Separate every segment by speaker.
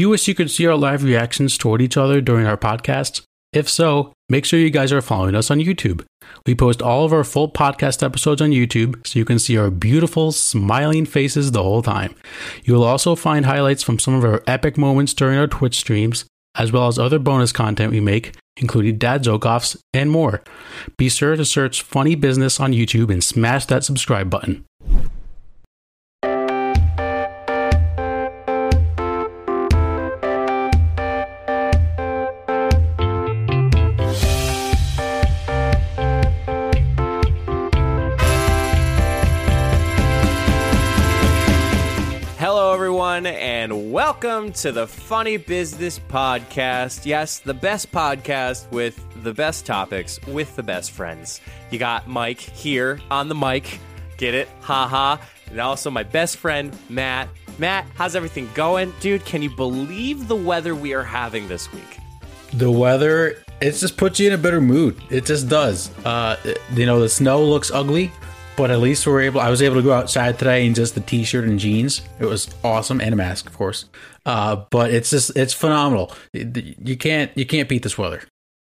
Speaker 1: Do you wish you could see our live reactions toward each other during our podcasts? If so, make sure you guys are following us on YouTube. We post all of our full podcast episodes on YouTube so you can see our beautiful, smiling faces the whole time. You will also find highlights from some of our epic moments during our Twitch streams, as well as other bonus content we make, including dad joke offs and more. Be sure to search Funny Business on YouTube and smash that subscribe button.
Speaker 2: Everyone, and welcome to the Funny Business Podcast. Yes, the best podcast with the best topics with the best friends. You got Mike here on the mic. Get it? Ha ha. And also my best friend, Matt. Matt, how's everything going? Dude, can you believe the weather we are having this week?
Speaker 1: The weather, it just puts you in a better mood. It just does. Uh, you know, the snow looks ugly, but at least we're able. I was able to go outside today in just the t-shirt and jeans. It was awesome, and a mask, of course. Uh, but it's just it's phenomenal. You can't you can't beat this weather.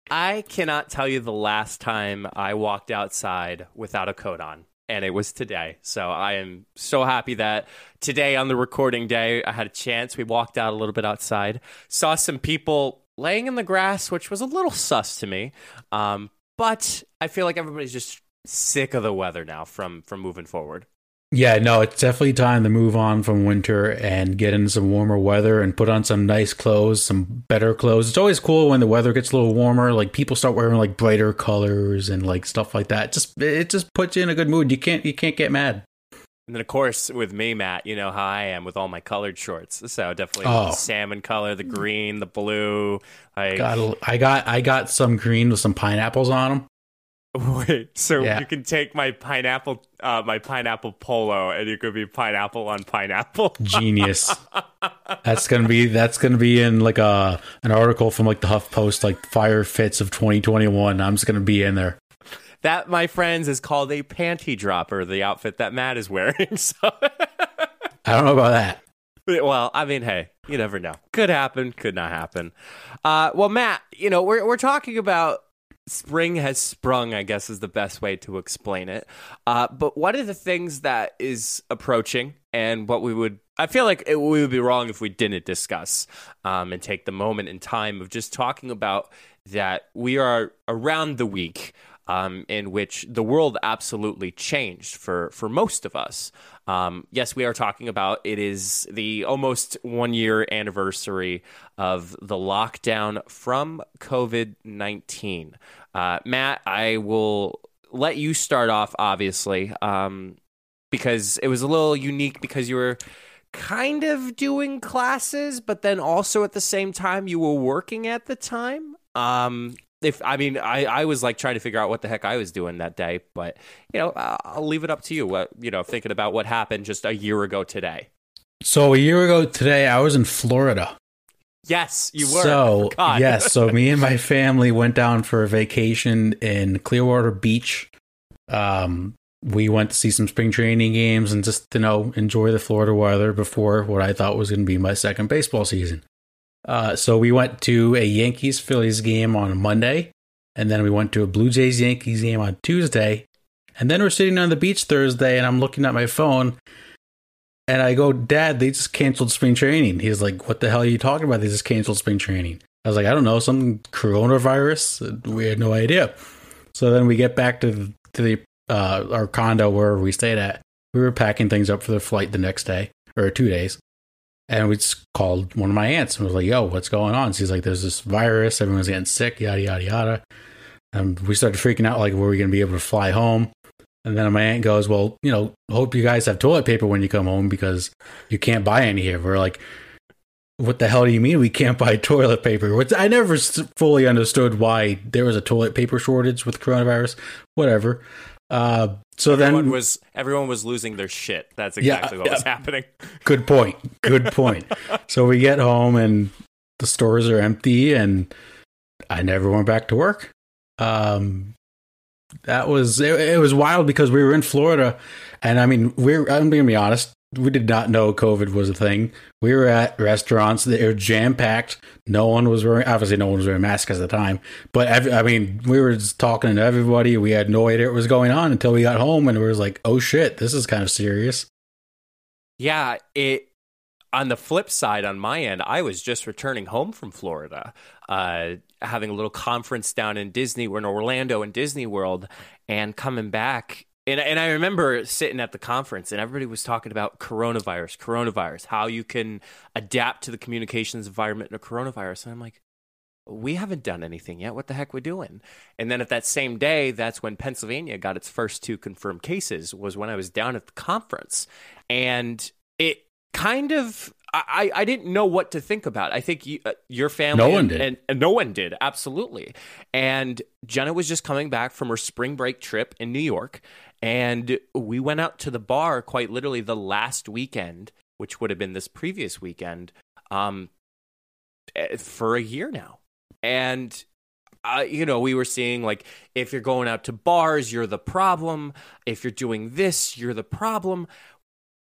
Speaker 2: I cannot tell you the last time I walked outside without a coat on, and it was today. So I am so happy that today, on the recording day, I had a chance. We walked out a little bit outside, saw some people laying in the grass, which was a little sus to me. Um, but I feel like everybody's just sick of the weather now from from moving forward.
Speaker 1: Yeah, no, it's definitely time to move on from winter and get into some warmer weather and put on some nice clothes, some better clothes. It's always cool when the weather gets a little warmer. Like people start wearing like brighter colors and like stuff like that. Just it just puts you in a good mood. You can't you can't get mad.
Speaker 2: And then, of course, with me, Matt, you know how I am with all my colored shorts. So definitely
Speaker 1: Oh.
Speaker 2: the salmon color, the green, the blue. Like,
Speaker 1: Got I got I got some green with some pineapples on them.
Speaker 2: Wait, so
Speaker 1: Yeah.
Speaker 2: you can take my pineapple, uh, my pineapple polo, and you could be pineapple on pineapple.
Speaker 1: Genius. that's gonna be that's gonna be in like a an article from like the HuffPost, like fire fits of 2021. I'm just gonna be in there.
Speaker 2: that, my friends, is called a panty dropper. The outfit that Matt is wearing. So,
Speaker 1: I don't know about that.
Speaker 2: well, I mean, hey, you never know. Could happen, could not happen. Uh, well, Matt, you know, we're we're talking about spring has sprung. I guess is the best way to explain it. Uh, but one of the things that is approaching, and what we would, I feel like it, we would be wrong if we didn't discuss um, and take the moment in time of just talking about that we are around the week um, in which the world absolutely changed for for most of us. Um, yes, we are talking about it is the almost one year anniversary of the lockdown from COVID nineteen. Uh, Matt, I will let you start off, obviously, um, because it was a little unique because you were kind of doing classes, but then also at the same time you were working at the time. Um, if I mean, I, I was like trying to figure out what the heck I was doing that day, but you know, I'll leave it up to you. What you know, thinking about what happened just a year ago today.
Speaker 1: So a year ago today, I was in Florida.
Speaker 2: Yes, you were.
Speaker 1: So yes, so me and my family went down for a vacation in Clearwater Beach. Um, we went to see some spring training games and just you know enjoy the Florida weather before what I thought was going to be my second baseball season. Uh, so we went to a Yankees Phillies game on Monday, and then we went to a Blue Jays Yankees game on Tuesday, and then we're sitting on the beach Thursday, and I'm looking at my phone, and I go, Dad, they just canceled spring training. He's like, What the hell are you talking about? They just canceled spring training. I was like, I don't know, some coronavirus. We had no idea. So then we get back to to the uh, our condo where we stayed at. We were packing things up for the flight the next day or two days, and we just called one of my aunts and was like, "Yo, what's going on?" She's like, "There's this virus. Everyone's getting sick. Yada yada yada." And we started freaking out, like, were we going to be able to fly home? And then my aunt goes, "Well, you know, hope you guys have toilet paper when you come home because you can't buy any here." We're like, "What the hell do you mean we can't buy toilet paper?" Which I never fully understood why there was a toilet paper shortage with coronavirus. Whatever. Uh, so
Speaker 2: everyone
Speaker 1: then,
Speaker 2: was everyone was losing their shit. That's
Speaker 1: Yeah,
Speaker 2: exactly what was happening.
Speaker 1: good point. Good point. so we get home and the stores are empty, and I never went back to work. Um, that was it, it was wild because we were in Florida, and I mean, we're I'm gonna be honest. We did not know COVID was a thing. We were at restaurants; they were jam packed. No one was wearing. Obviously, no one was wearing masks at the time. But every, I mean, we were just talking to everybody. We had no idea what was going on until we got home, and it was like, "Oh shit, this is kind of serious."
Speaker 2: Yeah, it. On the flip side, on my end, I was just returning home from Florida, uh, having a little conference down in Disney, we're in Orlando, in Disney World, and coming back and, and I remember sitting at the conference and everybody was talking about coronavirus, coronavirus, how you can adapt to the communications environment in a coronavirus. And I'm like, we haven't done anything yet. What the heck we're doing? And then at that same day, that's when Pennsylvania got its first two confirmed cases. Was when I was down at the conference, and it kind of I, I didn't know what to think about. I think you, uh, your family,
Speaker 1: no one
Speaker 2: and,
Speaker 1: did,
Speaker 2: and, and, no one did, absolutely. And Jenna was just coming back from her spring break trip in New York, and we went out to the bar quite literally the last weekend, which would have been this previous weekend, um, eh, for a year now. And uh, you know, we were seeing like if you're going out to bars, you're the problem. If you're doing this, you're the problem.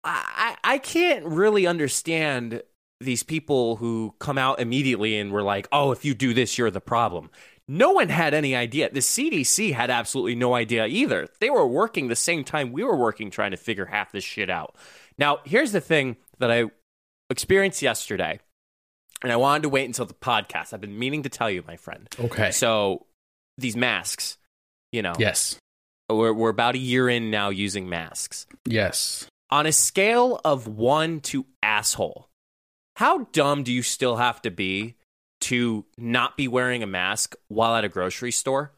Speaker 2: I, I can't really understand these people who come out immediately and were like, oh, if you do this, you're the problem. No one had any idea. The CDC had absolutely no idea either. They were working the same time we were working trying to figure half this shit out. Now, here's the thing that I experienced yesterday, and I wanted to wait until the podcast. I've been meaning to tell you, my friend.
Speaker 1: Okay.
Speaker 2: So, these masks, you know.
Speaker 1: Yes.
Speaker 2: We're, we're about a year in now using masks.
Speaker 1: Yes
Speaker 2: on a scale of one to asshole, how dumb do you still have to be to not be wearing a mask while at a grocery store?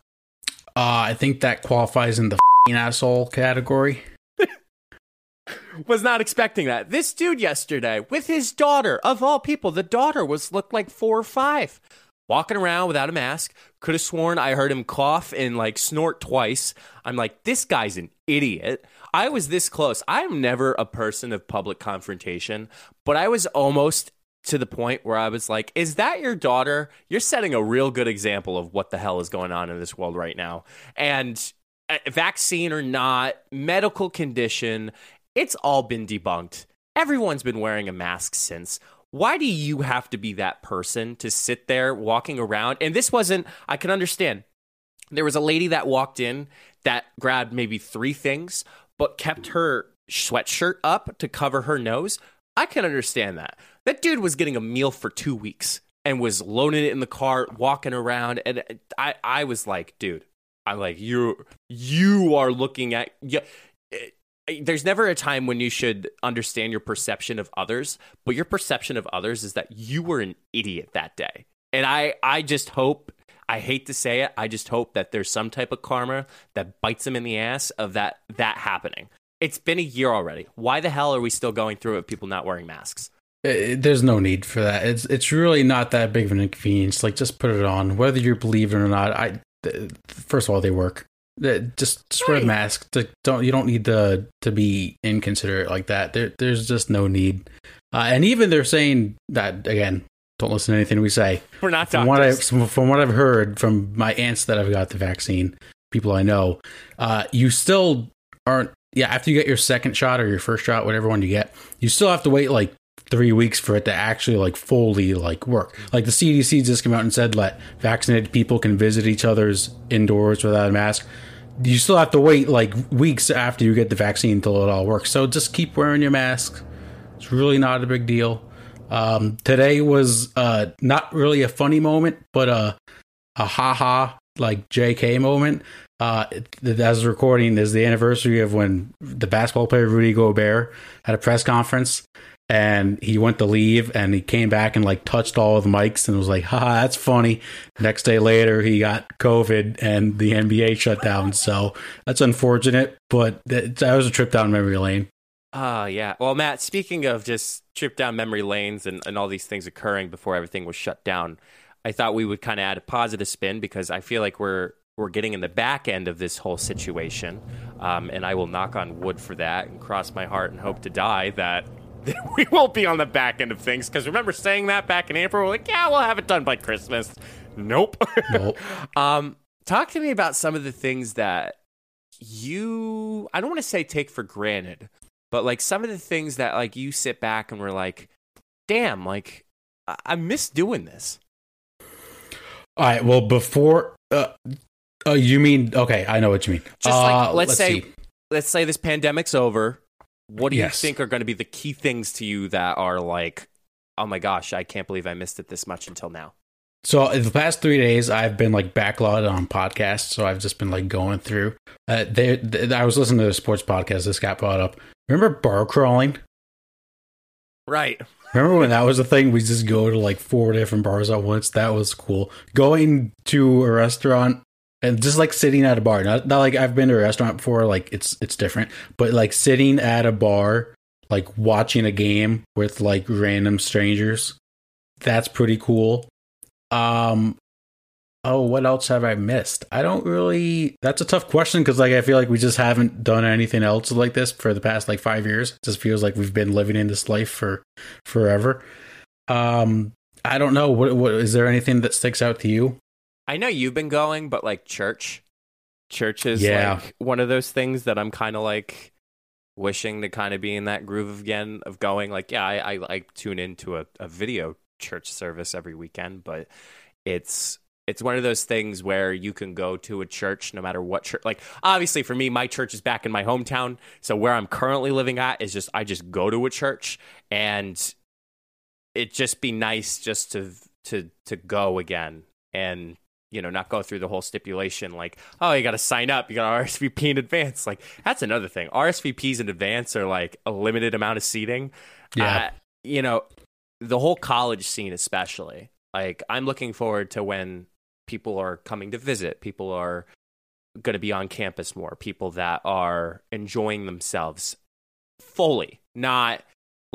Speaker 1: Uh, I think that qualifies in the asshole category.
Speaker 2: was not expecting that. This dude yesterday with his daughter, of all people, the daughter was looked like four or five, walking around without a mask. Could have sworn I heard him cough and like snort twice. I'm like, this guy's an idiot. I was this close. I'm never a person of public confrontation, but I was almost to the point where I was like, is that your daughter? You're setting a real good example of what the hell is going on in this world right now. And uh, vaccine or not, medical condition, it's all been debunked. Everyone's been wearing a mask since. Why do you have to be that person to sit there walking around? And this wasn't, I can understand. There was a lady that walked in that grabbed maybe three things, but kept her sweatshirt up to cover her nose, I can understand that. That dude was getting a meal for two weeks and was loading it in the car, walking around, and I, I was like, dude, I'm like, you, you are looking at, yeah. Eh, eh, there's never a time when you should understand your perception of others, but your perception of others is that you were an idiot that day. And I, I just hope I hate to say it. I just hope that there's some type of karma that bites him in the ass of that that happening. It's been a year already. Why the hell are we still going through it with people not wearing masks?
Speaker 1: It, there's no need for that. It's it's really not that big of an inconvenience. Like just put it on, whether you believe it or not. I first of all, they work. Just, just wear a mask. Don't you don't need to to be inconsiderate like that. There, there's just no need. Uh, and even they're saying that again don't listen to anything we say.
Speaker 2: We're not
Speaker 1: from what, I've, from what I've heard from my aunts that have got the vaccine, people I know, uh, you still aren't. Yeah, after you get your second shot or your first shot, whatever one you get, you still have to wait like three weeks for it to actually like fully like work. Like the CDC just came out and said let vaccinated people can visit each other's indoors without a mask. You still have to wait like weeks after you get the vaccine until it all works. So just keep wearing your mask. It's really not a big deal. Um, today was uh, not really a funny moment, but a a haha like JK moment. Uh, as recording is the anniversary of when the basketball player Rudy Gobert had a press conference and he went to leave and he came back and like touched all of the mics and was like, haha, that's funny. Next day later, he got COVID and the NBA shut down. So that's unfortunate, but that, that was a trip down memory lane.
Speaker 2: Uh, yeah. Well, Matt, speaking of just trip down memory lanes and, and all these things occurring before everything was shut down, I thought we would kind of add a positive spin because I feel like we're we're getting in the back end of this whole situation, um, and I will knock on wood for that and cross my heart and hope to die that we won't be on the back end of things. Because remember saying that back in April, we're like, yeah, we'll have it done by Christmas. Nope. Nope. um, talk to me about some of the things that you I don't want to say take for granted, but like some of the things that like you sit back and we're like, damn, like I, I miss doing this.
Speaker 1: All right. Well, before uh, uh, you mean okay, I know what you mean.
Speaker 2: Just
Speaker 1: Uh,
Speaker 2: like let's, say
Speaker 1: see.
Speaker 2: let's say this pandemic's over. What do
Speaker 1: Yes.
Speaker 2: you think are going to be the key things to you that are like, oh my gosh, I can't believe I missed it this much until now?
Speaker 1: So in the past three days, I've been like backlogged on podcasts. So I've just been like going through. Uh, they, th- I was listening to a sports podcast. This got brought up. Remember bar crawling?
Speaker 2: Right.
Speaker 1: Remember when that was a thing? We just go to like four different bars at once. That was cool. Going to a restaurant and just like sitting at a bar. Not, not like I've been to a restaurant before. Like it's it's different. But like sitting at a bar, like watching a game with like random strangers. That's pretty cool. Um. Oh, what else have I missed? I don't really. That's a tough question because, like, I feel like we just haven't done anything else like this for the past like five years. It just feels like we've been living in this life for forever. Um, I don't know. What, what is there anything that sticks out to you?
Speaker 2: I know you've been going, but like church, church is
Speaker 1: Yeah.
Speaker 2: like one of those things that I'm kind of like wishing to kind of be in that groove again of going. Like, yeah, I, I like tune into a, a video church service every weekend, but it's it's one of those things where you can go to a church no matter what church. Like, obviously, for me, my church is back in my hometown, so where I'm currently living at is just I just go to a church and it just be nice just to to to go again and you know not go through the whole stipulation like oh you got to sign up you got to RSVP in advance like that's another thing RSVPs in advance are like a limited amount of seating
Speaker 1: Yeah.
Speaker 2: Uh, you know the whole college scene especially like I'm looking forward to when people are coming to visit people are going to be on campus more people that are enjoying themselves fully not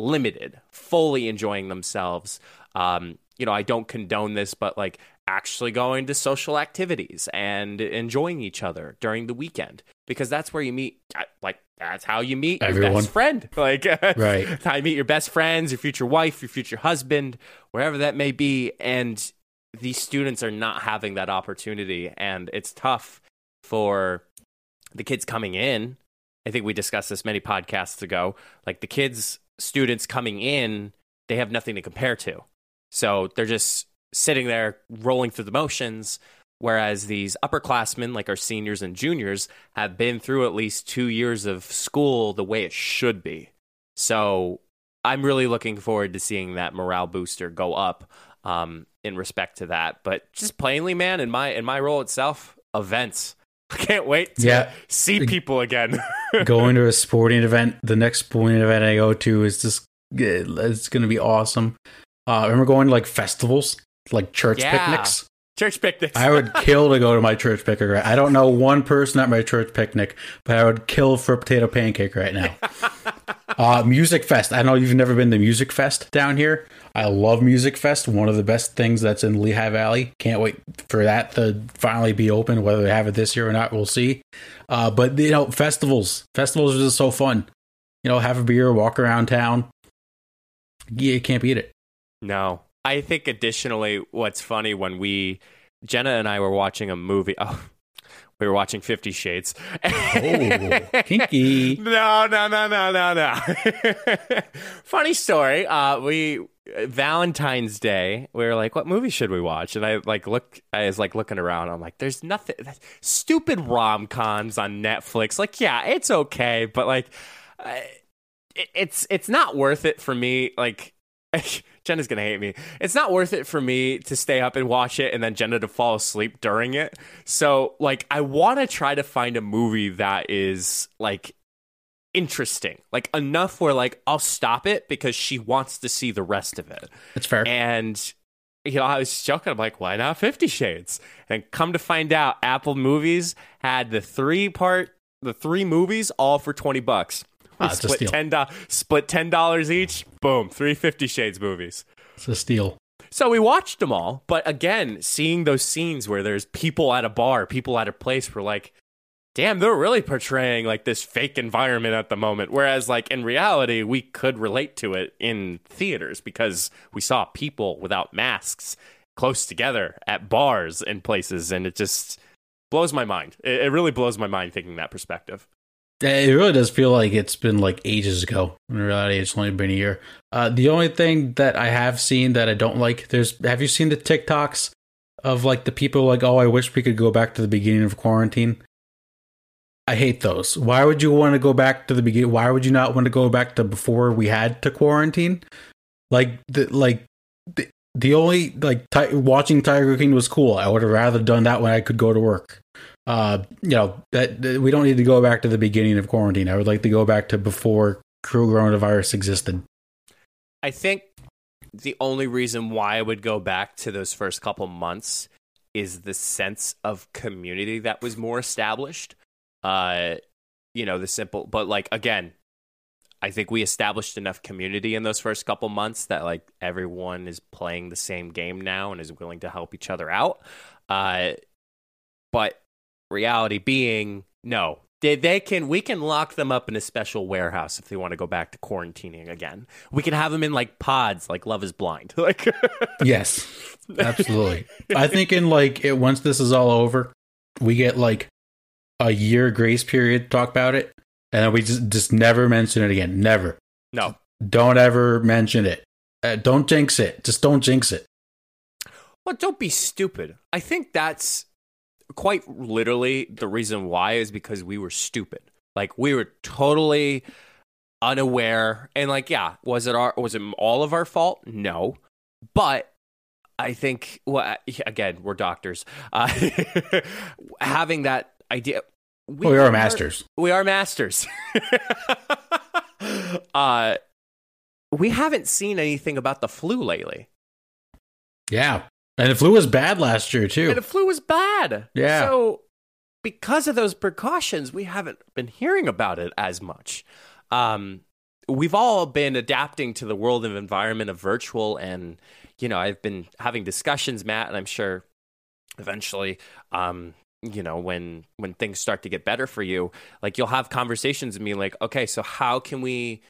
Speaker 2: limited, fully enjoying themselves. Um, you know, I don't condone this, but like actually going to social activities and enjoying each other during the weekend because that's where you meet. Like that's how you meet your best friend. Like
Speaker 1: Right.
Speaker 2: how you meet your best friends, your future wife, your future husband, wherever that may be. And these students are not having that opportunity, and it's tough for the kids coming in. I think we discussed this many podcasts ago. Like the kids, students coming in, they have nothing to compare to. So they're just sitting there rolling through the motions. Whereas these upperclassmen, like our seniors and juniors, have been through at least two years of school the way it should be. So I'm really looking forward to seeing that morale booster go up um, in respect to that. But just plainly, man, in my in my role itself, events. I can't wait to
Speaker 1: Yeah.
Speaker 2: see people again.
Speaker 1: Going to a sporting event. The next sporting event I go to is just it's going to be awesome. Uh, remember going to like festivals, like church
Speaker 2: Yeah.
Speaker 1: picnics.
Speaker 2: Church picnics.
Speaker 1: I would kill to go to my church picnic. Right? I don't know one person at my church picnic, but I would kill for a potato pancake right now. Uh, Musikfest. I know you've never been to Musikfest down here. I love Musikfest. One of the best things that's in Lehigh Valley. Can't wait for that to finally be open. Whether they have it this year or not, we'll see. Uh, but you know, festivals. Festivals are just so fun. You know, have a beer, walk around town. Yeah, you can't beat it.
Speaker 2: No. I think additionally, what's funny when we, Jenna and I were watching a movie. Oh, we were watching Fifty Shades.
Speaker 1: Oh, kinky.
Speaker 2: No, no, no, no, no, no. Funny story. Uh, we Valentine's Day. We were like, "What movie should we watch?" And I like look. I was like looking around. I'm like, "There's nothing. Stupid rom coms on Netflix. Like, yeah, it's okay, but like, uh, it, it's it's not worth it for me. Like." Jenna's gonna hate me. It's not worth it for me to stay up and watch it and then Jenna to fall asleep during it. So, like, I want to try to find a movie that is like interesting, like enough where like I'll stop it because she wants to see the rest of it.
Speaker 1: That's fair.
Speaker 2: And you know, I was joking. I'm like, why not Fifty Shades? And come to find out, Apple Movies had the three part, the three movies all for twenty bucks.
Speaker 1: Ah, a
Speaker 2: split
Speaker 1: steal.
Speaker 2: ten dollars, split ten dollars each. Boom, three Fifty Shades movies.
Speaker 1: It's a steal.
Speaker 2: So we watched them all, but again, seeing those scenes where there's people at a bar, people at a place, we're like, damn, they're really portraying like this fake environment at the moment. Whereas, like in reality, we could relate to it in theaters because we saw people without masks close together at bars and places, and it just blows my mind. It, it really blows my mind thinking that perspective.
Speaker 1: It really does feel like it's been like ages ago. In reality, it's only been a year. Uh, the only thing that I have seen that I don't like, there's have you seen the TikToks of like the people like, oh, I wish we could go back to the beginning of quarantine. I hate those. Why would you want to go back to the beginning? Why would you not want to go back to before we had to quarantine? Like the like the, the only like ty- watching Tiger King was cool. I would have rather done that when I could go to work. Uh, you know that, that we don't need to go back to the beginning of quarantine. I would like to go back to before coronavirus existed.
Speaker 2: I think the only reason why I would go back to those first couple months is the sense of community that was more established. Uh, you know, the simple, but like again, I think we established enough community in those first couple months that like everyone is playing the same game now and is willing to help each other out. Uh, but reality being, no, they, they can we can lock them up in a special warehouse if they want to go back to quarantining again. We can have them in like pods, like Love Is Blind. Like,
Speaker 1: yes, absolutely. I think in like it, once this is all over, we get like a year grace period to talk about it, and then we just just never mention it again. Never.
Speaker 2: No.
Speaker 1: Don't ever mention it. Uh, don't jinx it. Just don't jinx it.
Speaker 2: Well, don't be stupid. I think that's quite literally the reason why is because we were stupid. Like we were totally unaware and like yeah, was it our was it all of our fault? No. But I think well again, we're doctors. Uh, having that idea
Speaker 1: we, well, we are masters.
Speaker 2: We are masters. uh we haven't seen anything about the flu lately.
Speaker 1: Yeah. And the flu was bad last year too.
Speaker 2: And the flu was bad.
Speaker 1: Yeah.
Speaker 2: So because of those precautions, we haven't been hearing about it as much. Um, we've all been adapting to the world of environment of virtual, and you know, I've been having discussions, Matt, and I'm sure eventually, um, you know, when when things start to get better for you, like you'll have conversations with me, like, okay, so how can we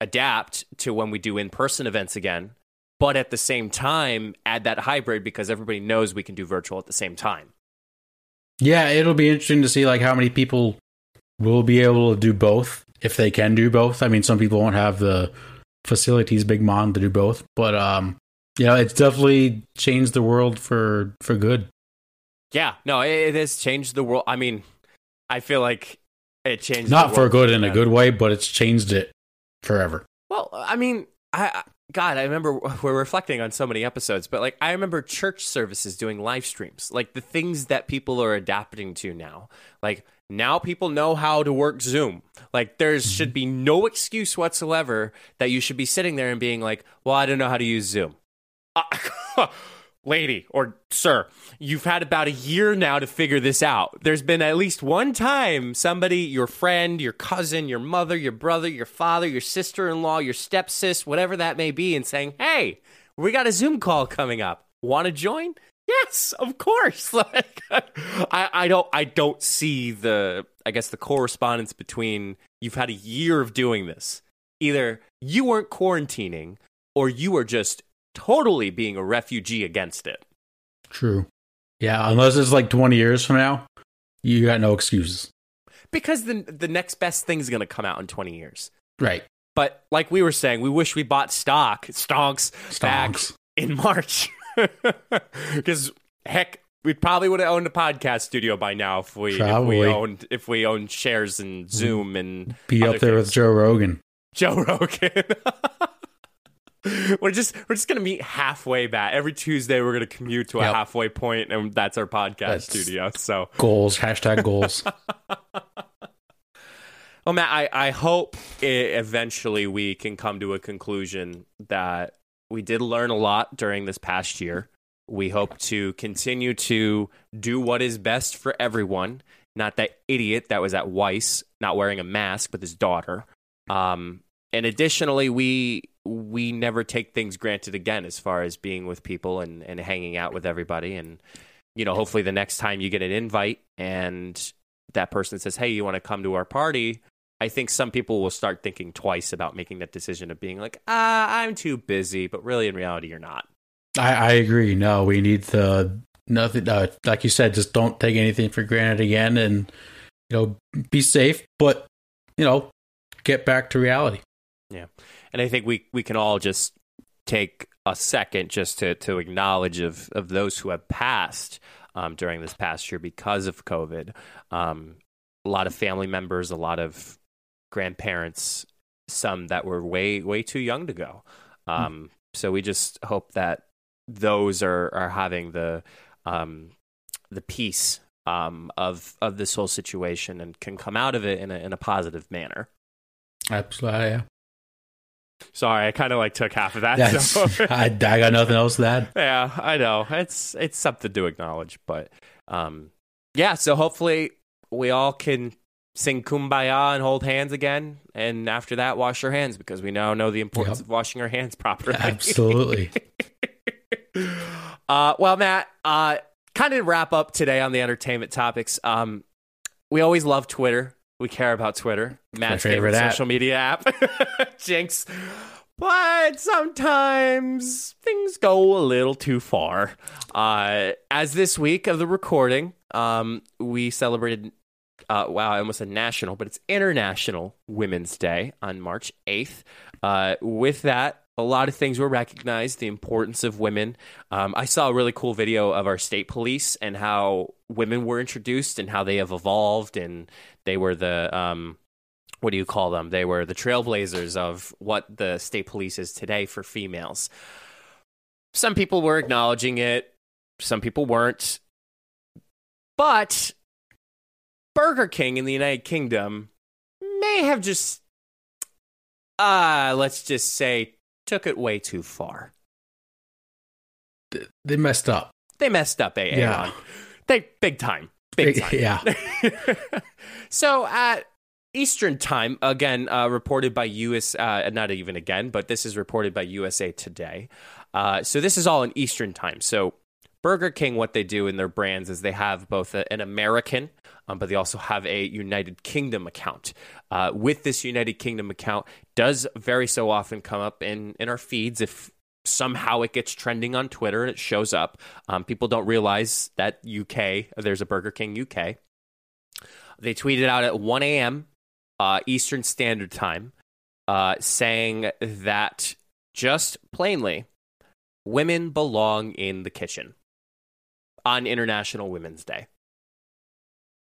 Speaker 2: adapt to when we do in person events again? But at the same time add that hybrid because everybody knows we can do virtual at the same time.
Speaker 1: Yeah, it'll be interesting to see like how many people will be able to do both if they can do both. I mean, some people won't have the facilities big mon to do both, but um you know, it's definitely changed the world for for good.
Speaker 2: Yeah, no, it, it has changed the world. I mean, I feel like it changed
Speaker 1: not for good in a good way, but it's changed it forever.
Speaker 2: Well, I mean, I God, I remember we're reflecting on so many episodes, but like I remember church services doing live streams, like the things that people are adapting to now. Like now people know how to work Zoom. Like there mm-hmm. should be no excuse whatsoever that you should be sitting there and being like, "Well, I don't know how to use Zoom." Uh, lady or sir, you've had about a year now to figure this out. There's been at least one time somebody, your friend, your cousin, your mother, your brother, your father, your sister in law, your stepsis, whatever that may be, and saying, hey, we got a Zoom call coming up. Want to join? Yes, of course. Like I, I don't I don't see the I guess the correspondence between you've had a year of doing this. Either you weren't quarantining or you are just totally being a refugee against it.
Speaker 1: True. Yeah, unless it's like 20 years from now, you got no excuses.
Speaker 2: Because the the next best thing is going to come out in 20 years.
Speaker 1: Right.
Speaker 2: But like we were saying, we wish we bought stock, stonks, stonks. back in March. Because heck, we probably would have owned a podcast studio by now if we if we owned if we owned shares in Zoom and
Speaker 1: be up there things. with Joe Rogan.
Speaker 2: Joe Rogan. we're just we're just gonna meet halfway back every Tuesday. We're gonna commute to a yep. halfway point, and that's our podcast that's studio. So
Speaker 1: goals hashtag goals.
Speaker 2: well, Matt, I I hope eventually we can come to a conclusion that we did learn a lot during this past year. We hope to continue to do what is best for everyone. Not that idiot that was at Weis, not wearing a mask with his daughter. Um, and additionally, we we never take things granted again as far as being with people and, and hanging out with everybody. And, you know, hopefully the next time you get an invite and that person says, Hey, you want to come to our party? I think some people will start thinking twice about making that decision of being like, ah, I'm too busy. But really, in reality, you're not.
Speaker 1: I, I agree. No, we need to, nothing, uh, like you said, just don't take anything for granted again and, you know, be safe. But you know, get back to reality.
Speaker 2: Yeah. And I think we, we can all just take a second just to, to acknowledge of, of those who have passed um, during this past year because of COVID. Um, a lot of family members, a lot of grandparents, some that were way, way too young to go. Hmm. Um, mm. So we just hope that those are, are having the, um, the peace um, of of this whole situation and can come out of it in a in a positive manner.
Speaker 1: Absolutely.
Speaker 2: Sorry, I kind of like took half of that.
Speaker 1: I, I got nothing else to add.
Speaker 2: Yeah, I know it's it's something to acknowledge, but um, yeah. So hopefully we all can sing "Kumbaya" and hold hands again, and after that, wash our hands because we now know the importance yep. of washing our hands properly.
Speaker 1: Absolutely.
Speaker 2: uh, well, Matt, uh, kind of wrap up today on the entertainment topics. Um, we always love Twitter. We care about Twitter. Matt's favorite, favorite social media app. Jinx. But sometimes things go a little too far. Uh, as this week of the recording, um, we celebrated, uh, wow, I almost said national, but it's International Women's Day on March 8th. Uh, with that, a lot of things were recognized, the importance of women. Um, I saw a really cool video of our state police and how women were introduced and how they have evolved, and they were the um, what do you call them? They were the trailblazers of what the state police is today for females. Some people were acknowledging it, some people weren't. But Burger King in the United Kingdom may have just, uh, let's just say, took it way too far.
Speaker 1: They messed up.
Speaker 2: They messed up, AA. Yeah. They big time. Big time.
Speaker 1: Yeah.
Speaker 2: so at Eastern time, again, uh, reported by US, uh, not even again, but this is reported by USA Today. Uh, so this is all in Eastern time. So Burger King, what they do in their brands is they have both a, an American, um, but they also have a United Kingdom account. Uh, with this United Kingdom account, does very so often come up in in our feeds if somehow it gets trending on Twitter and it shows up. Um, people don't realize that UK, there's a Burger King UK. They tweeted out at 1 a.m. Uh, Eastern Standard Time, uh, saying that just plainly, women belong in the kitchen on International Women's Day.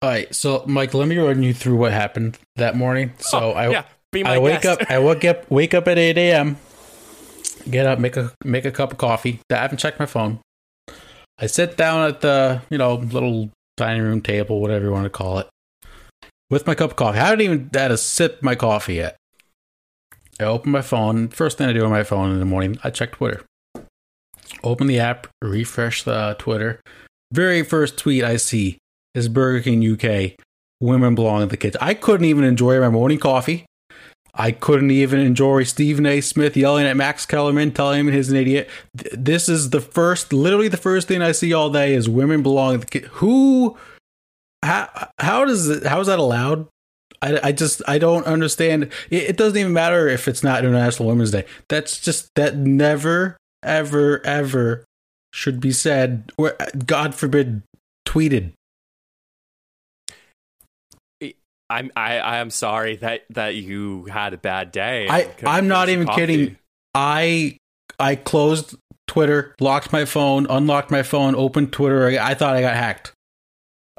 Speaker 1: All right, so Mike, let me run you through what happened that morning. So oh, I
Speaker 2: yeah,
Speaker 1: I wake
Speaker 2: guest.
Speaker 1: up I wake up wake up at eight a.m. Get up, make a make a cup of coffee. I haven't checked my phone. I sit down at the you know little dining room table, whatever you want to call it, with my cup of coffee. I haven't even had a sip my coffee yet. I open my phone. First thing I do on my phone in the morning, I check Twitter. Open the app, refresh the Twitter. Very first tweet I see is Burger King UK. Women belong in the kitchen. I couldn't even enjoy my morning coffee. I couldn't even enjoy Stephen A. Smith yelling at Max Kellerman, telling him he's an idiot. This is the first, literally the first thing I see all day is women belong. Who? How? How does? How is that allowed? I, I just I don't understand. It, it doesn't even matter if it's not International Women's Day. That's just that never ever ever should be said or God forbid tweeted
Speaker 2: I'm I, I am sorry that that you had a bad day.
Speaker 1: I I'm not even coffee. kidding. I I closed Twitter, locked my phone, unlocked my phone, opened Twitter. I, I thought I got hacked.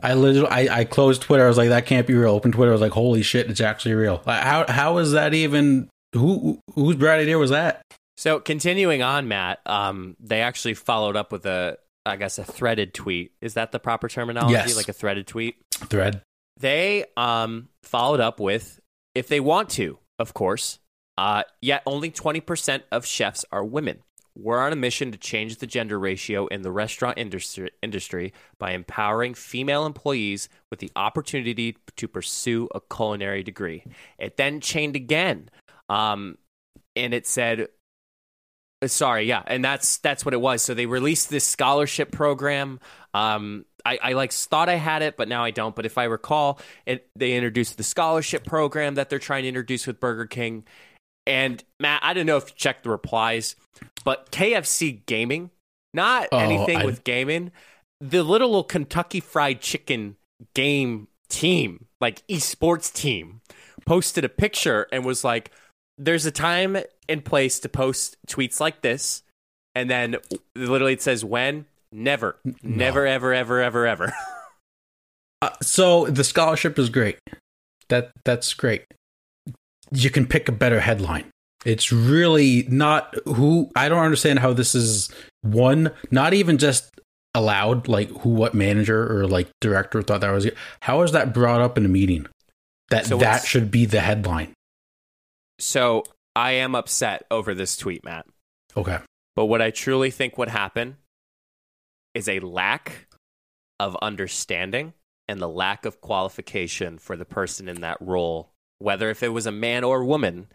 Speaker 1: I literally I, I closed Twitter. I was like, that can't be real. Open Twitter. I was like, holy shit, it's actually real. How how is that even? Who whose bright idea was that?
Speaker 2: So continuing on, Matt, um, they actually followed up with a, I guess, a threaded tweet. Is that the proper terminology?
Speaker 1: Yes.
Speaker 2: Like a threaded tweet?
Speaker 1: Thread.
Speaker 2: They um, followed up with, if they want to, of course, uh, yet only 20% of chefs are women. We're on a mission to change the gender ratio in the restaurant industry, industry by empowering female employees with the opportunity to pursue a culinary degree. It then chained again, um, and it said, uh, "Sorry, yeah," and that's that's what it was. So they released this scholarship program. Um, I, I like thought I had it, but now I don't. But if I recall, it, they introduced the scholarship program that they're trying to introduce with Burger King. And Matt, I don't know if you checked the replies, but KFC Gaming, not oh, anything I... with gaming, the little Kentucky Fried Chicken game team, like esports team, posted a picture and was like, "There's a time and place to post tweets like this," and then literally it says when. Never, never, ever, ever, ever, ever.
Speaker 1: Uh, so the scholarship is great. That that's great. You can pick a better headline. It's really not who I don't understand how this is one, not even just allowed, like who what manager or like director thought that was how is that brought up in a meeting? That
Speaker 2: So
Speaker 1: that should be the headline.
Speaker 2: so I am upset over this tweet, Matt.
Speaker 1: Okay.
Speaker 2: But what I truly think would happen is a lack of understanding and the lack of qualification for the person in that role, whether if it was a man or woman,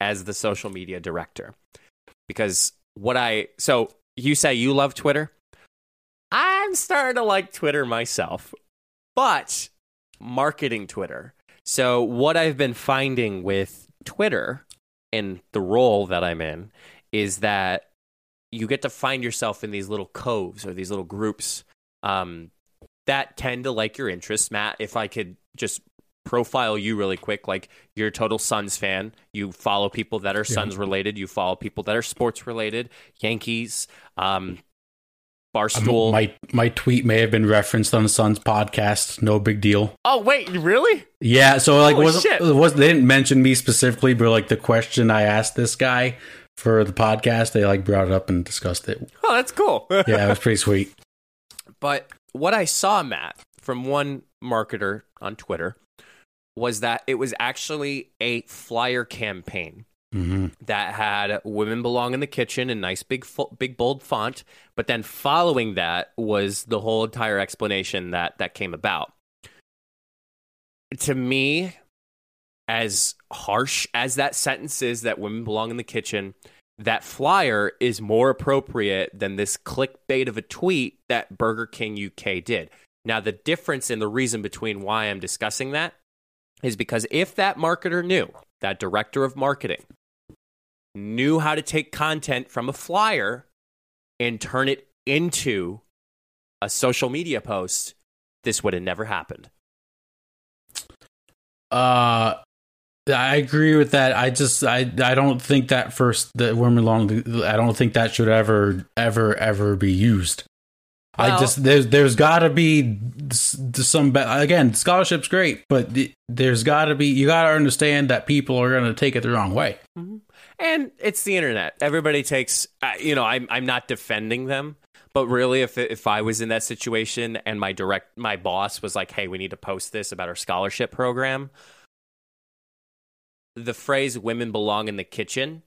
Speaker 2: as the social media director. Because what I, so you say you love Twitter? I'm starting to like Twitter myself, but marketing Twitter. So what I've been finding with Twitter and the role that I'm in is that you get to find yourself in these little coves or these little groups um, that tend to like your interests. Matt, if I could just profile you really quick, like you're a total Suns fan. You follow people that are Suns related. You follow people that are sports related. Yankees, um, Barstool.
Speaker 1: My my tweet may have been referenced on the Sun's podcast. No big deal.
Speaker 2: oh wait, really?
Speaker 1: Yeah, so like it was they didn't mention me specifically, but like the question I asked this guy for the podcast, they like brought it up and discussed it.
Speaker 2: Oh, that's cool.
Speaker 1: Yeah, it was pretty sweet.
Speaker 2: But what I saw, Matt, from one marketer on Twitter was that it was actually a flyer campaign
Speaker 1: hmm
Speaker 2: that had "Women Belong in the Kitchen" in nice big big bold font, but then following that was the whole entire explanation that that came about. To me, as harsh as that sentence is that women belong in the kitchen, that flyer is more appropriate than this clickbait of a tweet that Burger King UK did. Now, the difference and the reason between why I'm discussing that is because if that marketer knew, that director of marketing, knew how to take content from a flyer and turn it into a social media post, this would have never happened.
Speaker 1: Uh I agree with that. I just I I don't think that first that women long I don't think that should ever ever ever be used. I
Speaker 2: Well-
Speaker 1: just there's there's got to be some again scholarship's great, but th- there's got to be you got to understand that people are going to take it the wrong way. Mm-hmm.
Speaker 2: And it's the internet. Everybody takes, you know, I'm I'm not defending them, but really, if if I was in that situation and my direct my boss was like, "Hey, we need to post this about our scholarship program," the phrase "women belong in the kitchen,"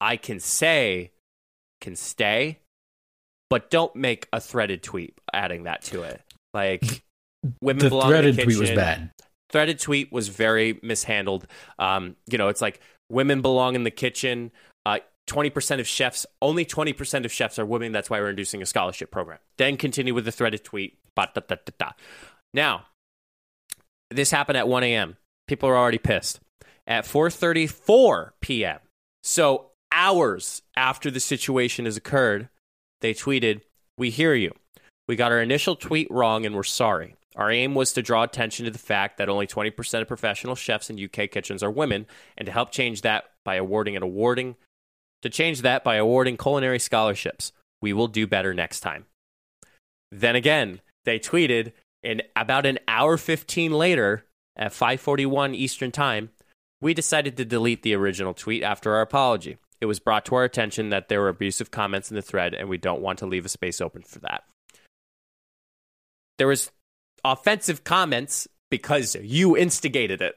Speaker 2: I can say, can stay, but don't make a threaded tweet adding that to it. Like, women
Speaker 1: The
Speaker 2: belong
Speaker 1: threaded
Speaker 2: in the kitchen.
Speaker 1: Threaded tweet was bad.
Speaker 2: threaded tweet was very mishandled. Um, you know, it's like women belong in the kitchen. Uh, 20% of chefs, only 20% of chefs are women. That's why we're inducing a scholarship program. Then continue with the threaded tweet. Now, this happened at 1 a.m. People are already pissed. At 4:34 p.m., so hours after the situation has occurred, they tweeted, "We hear you. We got our initial tweet wrong and we're sorry. Our aim was to draw attention to the fact that only 20% of professional chefs in UK kitchens are women and to help change that by awarding an awarding to change that by awarding culinary scholarships. We will do better next time. Then again, they tweeted and about an hour 15 later at 5:41 Eastern Time, we decided to delete the original tweet after our apology. It was brought to our attention that there were abusive comments in the thread and we don't want to leave a space open for that there was offensive comments because you instigated it.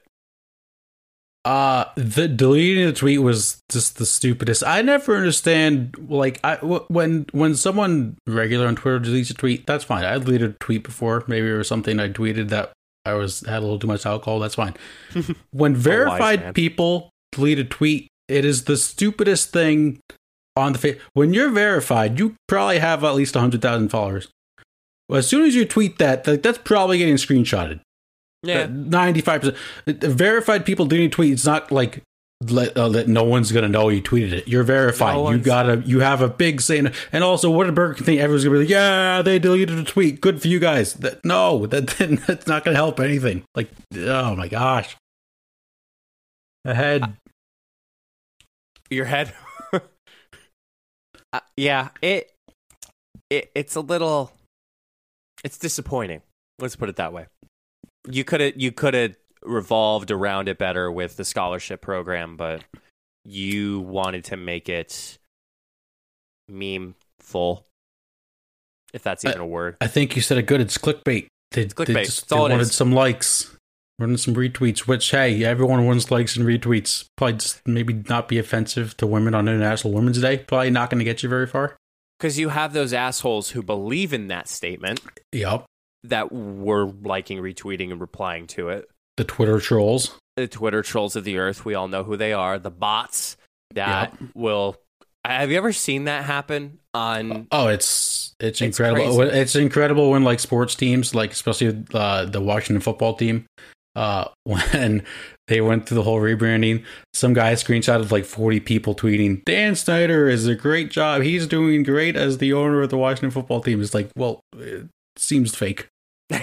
Speaker 1: Uh, the deleting the tweet was just the stupidest. I never understand. Like, I w- when when someone regular on Twitter deletes a tweet, that's fine. I deleted a tweet before. Maybe was something I tweeted that I was had a little too much alcohol. That's fine. when verified
Speaker 2: man.
Speaker 1: people delete a tweet, it is the stupidest thing on the face. When you're verified, you probably have at least hundred thousand followers. Well, as soon as you tweet that, like, that's probably getting screenshotted.
Speaker 2: Yeah.
Speaker 1: Ninety-five percent verified people deleting tweets. It's not like let, uh, that no one's gonna know you tweeted it. You're verified.
Speaker 2: No
Speaker 1: you gotta. You have a big say. in. And also, what did Burger King think? Everyone's gonna be like, "Yeah, they deleted a tweet. Good for you guys." That, no, that that's not gonna help anything. Like, oh my gosh. Ahead.
Speaker 2: Your head. uh, yeah, it it it's a little it's disappointing. Let's put it that way. You could have you could have revolved around it better with the scholarship program, but you wanted to make it meme full. If that's even a word.
Speaker 1: I think you said it good. It's clickbait. They,
Speaker 2: It's clickbait.
Speaker 1: They, just, they wanted
Speaker 2: is.
Speaker 1: some likes, wanted some retweets. Which hey, everyone wants likes and retweets. Probably just maybe not be offensive to women on International Women's Day. Probably not going to get you very far.
Speaker 2: Because you have those assholes who believe in that statement
Speaker 1: Yep.
Speaker 2: that were liking, retweeting, and replying to it.
Speaker 1: The Twitter trolls.
Speaker 2: the Twitter trolls of the earth. We all know who they are. The bots that will. Have you ever seen that happen on?
Speaker 1: Oh, it's it's,
Speaker 2: It's
Speaker 1: incredible.
Speaker 2: crazy.
Speaker 1: It's incredible when like sports teams, like especially uh, the Washington football team, uh, when they went through the whole rebranding. Some guy screenshotted like forty people tweeting, "Dan Snyder is a great job. He's doing great as the owner of the Washington football team." It's like, well, it seems fake.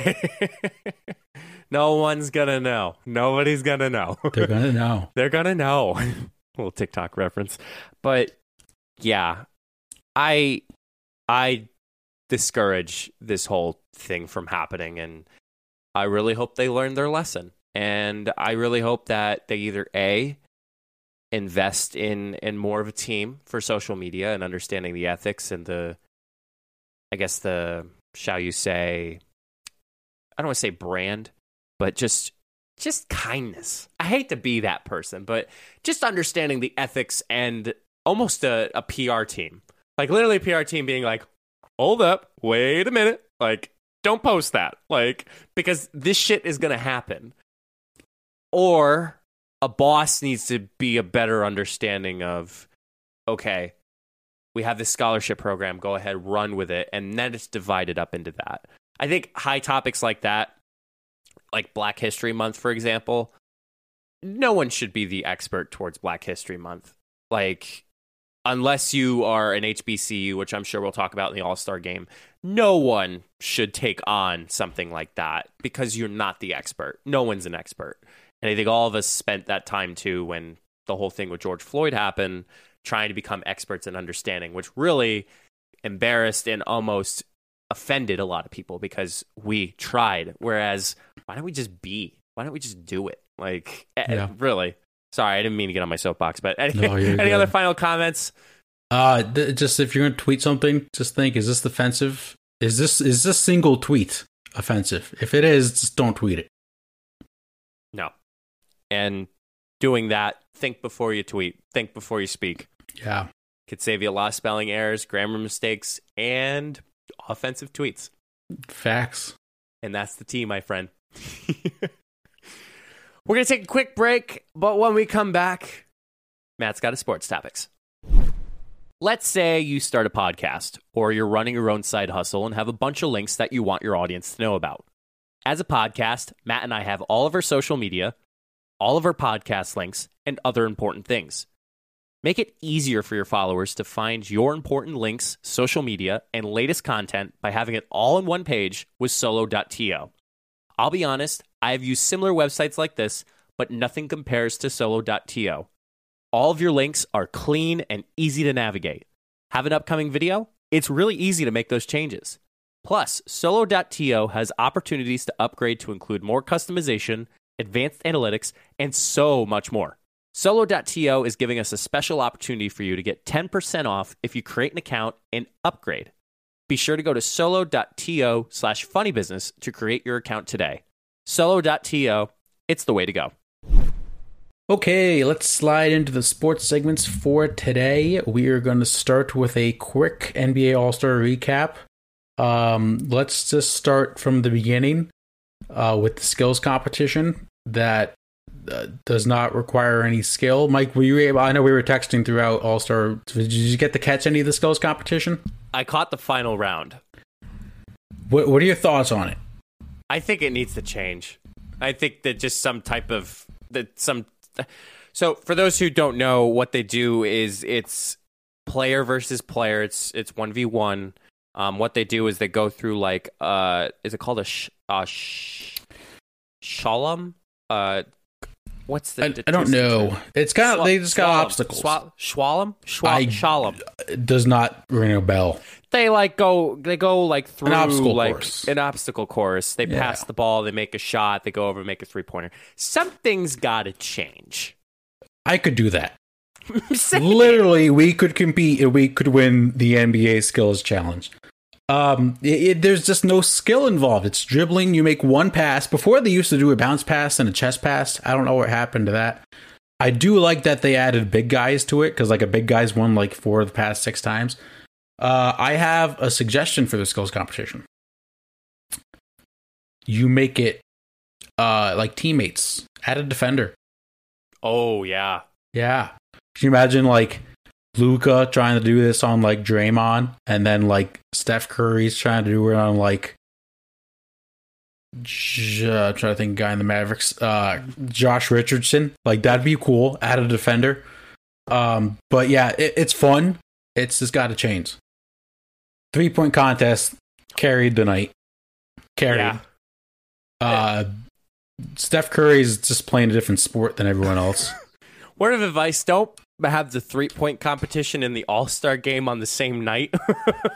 Speaker 2: no one's gonna know. Nobody's gonna know.
Speaker 1: They're gonna know.
Speaker 2: They're gonna know. Little TikTok reference, but yeah, I I discourage this whole thing from happening, and I really hope they learn their lesson. And I really hope that they either a invest in in more of a team for social media and understanding the ethics and the, I guess the shall you say, I don't want to say brand, but just just kindness. I hate to be that person, but just understanding the ethics and almost a, a PR team. Like literally PR team being like, hold up, wait a minute. Like, don't post that. Like, because this shit is gonna happen. Or a boss needs to be a better understanding of, okay, we have this scholarship program, go ahead, run with it, and then it's divided up into that. I think high topics like that like Black History Month, for example, no one should be the expert towards Black History Month. Like, unless you are an HBCU, which I'm sure we'll talk about in the All Star game, no one should take on something like that because you're not the expert. No one's an expert. And I think all of us spent that time too when the whole thing with George Floyd happened, trying to become experts in understanding, which really embarrassed and almost offended a lot of people because we tried. Whereas, why don't we just be? Why don't we just do it? Like, eh,
Speaker 1: Yeah.
Speaker 2: really. Sorry, I didn't mean to get on my soapbox, but any,
Speaker 1: No,
Speaker 2: any
Speaker 1: good.
Speaker 2: other final comments?
Speaker 1: Uh, th- just if you're gonna tweet something, just think: is this offensive? Is this is this single tweet offensive? If it is, just don't tweet it.
Speaker 2: No. And doing that, think before you tweet, think before you speak.
Speaker 1: Yeah.
Speaker 2: Could save you a lot of spelling errors, grammar mistakes, and offensive tweets.
Speaker 1: Facts.
Speaker 2: And that's the tea, my friend. We're going to take a quick break, but when we come back, Matt's got a sports topics. Let's say you start a podcast or you're running your own side hustle and have a bunch of links that you want your audience to know about. As a podcast, Matt and I have all of our social media, all of our podcast links, and other important things. Make it easier for your followers to find your important links, social media, and latest content by having it all in one page with solo.to. I'll be honest, I have used similar websites like this, but nothing compares to solo.to. All of your links are clean and easy to navigate. Have an upcoming video? It's really easy to make those changes. Plus, solo.to has opportunities to upgrade to include more customization, advanced analytics, and so much more. Solo.to is giving us a special opportunity for you to get 10% off if you create an account and upgrade. Be sure to go to solo.to slash funnybusiness to create your account today. Solo.to, it's the way to go.
Speaker 1: Okay, let's slide into the sports segments for today. We are going to start with a quick NBA All Star recap. Um, let's just start from the beginning uh, with the skills competition that uh, does not require any skill. Mike, were you able? I know we were texting throughout All Star. Did you get to catch any of the skills competition?
Speaker 2: I caught the final round.
Speaker 1: What, what are your thoughts on it?
Speaker 2: I think it needs to change. I think that just some type of that some. So for those who don't know, what they do is it's player versus player. It's it's one v one. Um, what they do is they go through like uh, is it called a sh- uh, sh- shalom? Uh, What's the?
Speaker 1: I, I don't know. It's kind of they just got obstacles.
Speaker 2: Swa- Schwalem? Schwa-
Speaker 1: I-
Speaker 2: Shalom.
Speaker 1: Does not ring a bell.
Speaker 2: They like go. They go like through
Speaker 1: obstacle
Speaker 2: like
Speaker 1: course.
Speaker 2: an obstacle course. They
Speaker 1: Yeah.
Speaker 2: pass the ball. They make a shot. They go over and make a three pointer. Something's got to change.
Speaker 1: I could do that. Literally, we could compete and we could win the NBA skills challenge. Um, it, it- there's just no skill involved. It's dribbling. You make one pass. Before they used to do a bounce pass and a chest pass. I don't know what happened to that. I do like that they added big guys to it because like a big guy's won like four of the past six times. Uh, I have a suggestion for the skills competition. You make it uh like teammates. Add a defender.
Speaker 2: Oh yeah.
Speaker 1: Yeah. Can you imagine like Luka trying to do this on like Draymond and then like Steph Curry's trying to do it on like J- uh, I'm trying to think guy in the Mavericks, uh Josh Richardson. Like that'd be cool. Add a defender. Um but yeah, it, it's fun. It's just gotta change. Three point contest carried the night. Carried.
Speaker 2: Yeah.
Speaker 1: Uh Steph Curry's just playing a different sport than everyone else.
Speaker 2: Word of advice: Don't have the three point competition and the All Star game on the same night.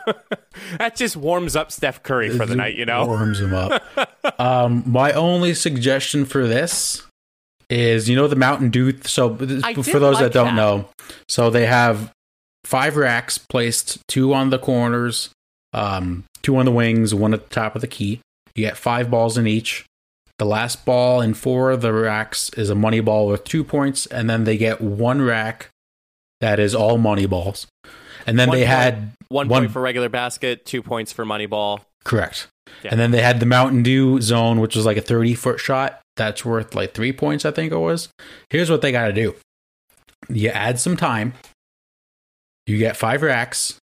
Speaker 2: that just warms up Steph Curry for the night. You know.
Speaker 1: warms him up. um, my only suggestion for this is, you know, the Mountain Dew. So
Speaker 2: I
Speaker 1: for those
Speaker 2: like
Speaker 1: that don't
Speaker 2: that.
Speaker 1: know, so they have five racks placed, two on the corners, um, two on the wings, one at the top of the key. You get five balls in each. The last ball in four of the racks is a money ball with two points, and then they get one rack that is all money balls. And then
Speaker 2: One
Speaker 1: they
Speaker 2: point.
Speaker 1: had
Speaker 2: One,
Speaker 1: One-
Speaker 2: point for regular basket, two points for money ball.
Speaker 1: Correct.
Speaker 2: Yeah.
Speaker 1: And then they had the Mountain Dew zone, which was like a 30 foot shot. That's worth like three points, I think it was. Here's what they got to do you add some time, you get five racks,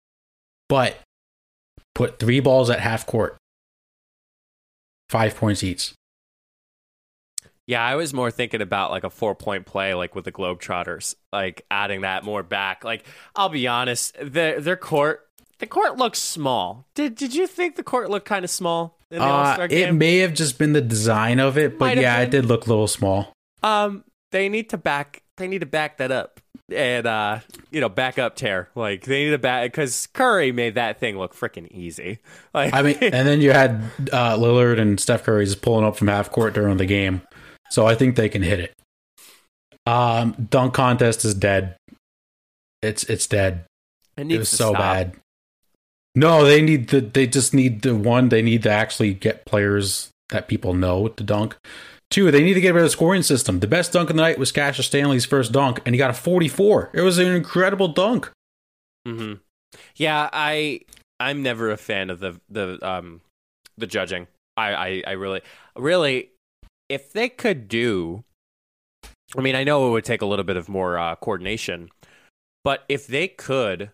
Speaker 1: but put three balls at half court, five points each.
Speaker 2: Yeah, I was more thinking about like a four point play, like with the Globetrotters, like adding that more back. Like, I'll be honest, their their court, the court looks small. Did Did you think the court looked kind of small in the All
Speaker 1: Uh,
Speaker 2: Star
Speaker 1: it may have just been the design of it, but
Speaker 2: Might
Speaker 1: yeah, it did look a little small.
Speaker 2: um, they need to back. They need to back that up and uh, you know, back up tear. Like they need to back because Curry made that thing look freaking easy. Like,
Speaker 1: I mean, and then you had uh, Lillard and Steph Curry just pulling up from half court during the game, so I think they can hit it. Um, dunk contest is dead. It's it's dead.
Speaker 2: it
Speaker 1: It was
Speaker 2: to
Speaker 1: so
Speaker 2: stop.
Speaker 1: bad. No, they need the. They just need the one. They need to actually get players that people know to dunk. Two, they need to get rid of the scoring system. The best dunk of the night was Cassius Stanley's first dunk, and he got a 44. It was an incredible dunk.
Speaker 2: hmm Yeah, I I'm never a fan of the the um the judging. I I, I really really if they could do I mean, I know it would take a little bit of more uh, coordination, but if they could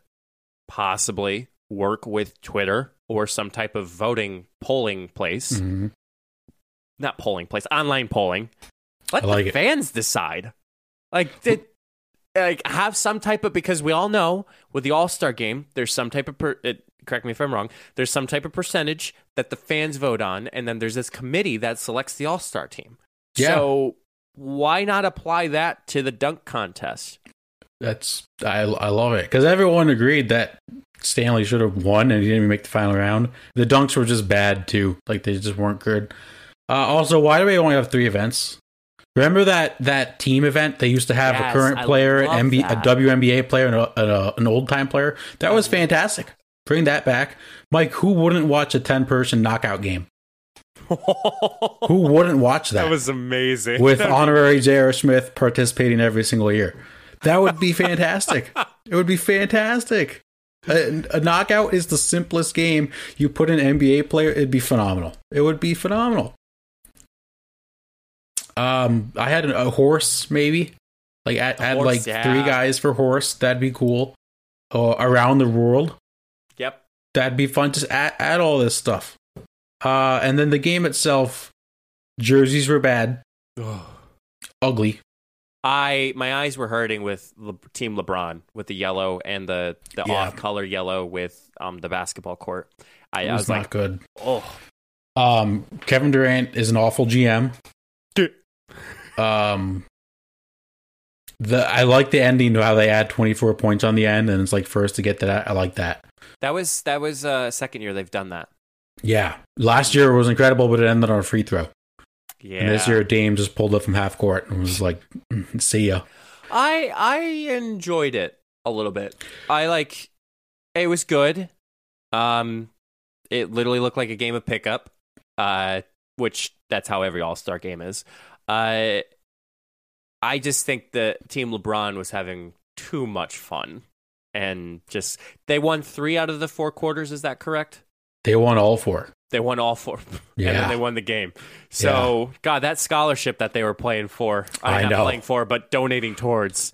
Speaker 2: possibly work with Twitter or some type of voting polling place,
Speaker 1: Mhm.
Speaker 2: not polling place, online polling. Let
Speaker 1: like
Speaker 2: the
Speaker 1: it.
Speaker 2: fans decide. Like, did, like have some type of because we all know with the All Star game, there's some type of per, it, correct me if I'm wrong. There's some type of percentage that the fans vote on, and then there's this committee that selects the All Star team.
Speaker 1: Yeah.
Speaker 2: So why not apply that to the dunk contest?
Speaker 1: That's I I love it because everyone agreed that Stanley should have won and he didn't even make the final round. The dunks were just bad too, like they just weren't good. Uh, also, why do we only have three events? Remember that that team event they used to have
Speaker 2: Yes,
Speaker 1: a current
Speaker 2: I
Speaker 1: player, MB, a. WNBA player, and a, a, an old time player. That was fantastic. Bring that back, Mike. Who wouldn't watch a ten person knockout game? Who wouldn't watch that?
Speaker 2: That was amazing.
Speaker 1: with honorary J.R. Smith participating every single year. That would be fantastic. it would be fantastic. A, a knockout is the simplest game. You put an NBA player, it'd be phenomenal. It would be phenomenal. Um, I had a, horse, maybe like add, add
Speaker 2: horse,
Speaker 1: like
Speaker 2: yeah.
Speaker 1: three guys for horse. That'd be cool. Uh, around the world. That'd be fun. to add, add all this stuff. Uh, and then the game itself, jerseys were bad, ugly.
Speaker 2: I my eyes were hurting with Le- Team LeBron with the yellow and the the
Speaker 1: Yeah.
Speaker 2: off color yellow with um the basketball court. I,
Speaker 1: It
Speaker 2: I
Speaker 1: was,
Speaker 2: was
Speaker 1: not
Speaker 2: like,
Speaker 1: good.
Speaker 2: oh,
Speaker 1: Um, Kevin Durant is an awful GM. Um, The I like the ending to how they add 24 points on the end, and it's like first to get that. I like that.
Speaker 2: That was that was uh second year they've done that.
Speaker 1: Yeah, last year was incredible, but it ended on a free throw.
Speaker 2: Yeah.
Speaker 1: And this year, Dame just pulled up from half court and was like, "Mm, "See ya."
Speaker 2: I I enjoyed it a little bit. I like it was good. Um it literally looked like a game of pickup. Uh which that's how every All-Star game is. Uh I just think that Team LeBron was having too much fun and just they won 3 out of the 4 quarters, is that correct?
Speaker 1: They won all four.
Speaker 2: They won all four. and
Speaker 1: Yeah.
Speaker 2: then they won the game. So, God, that scholarship that they were playing for, I,
Speaker 1: I
Speaker 2: not
Speaker 1: know.
Speaker 2: playing for, but donating towards.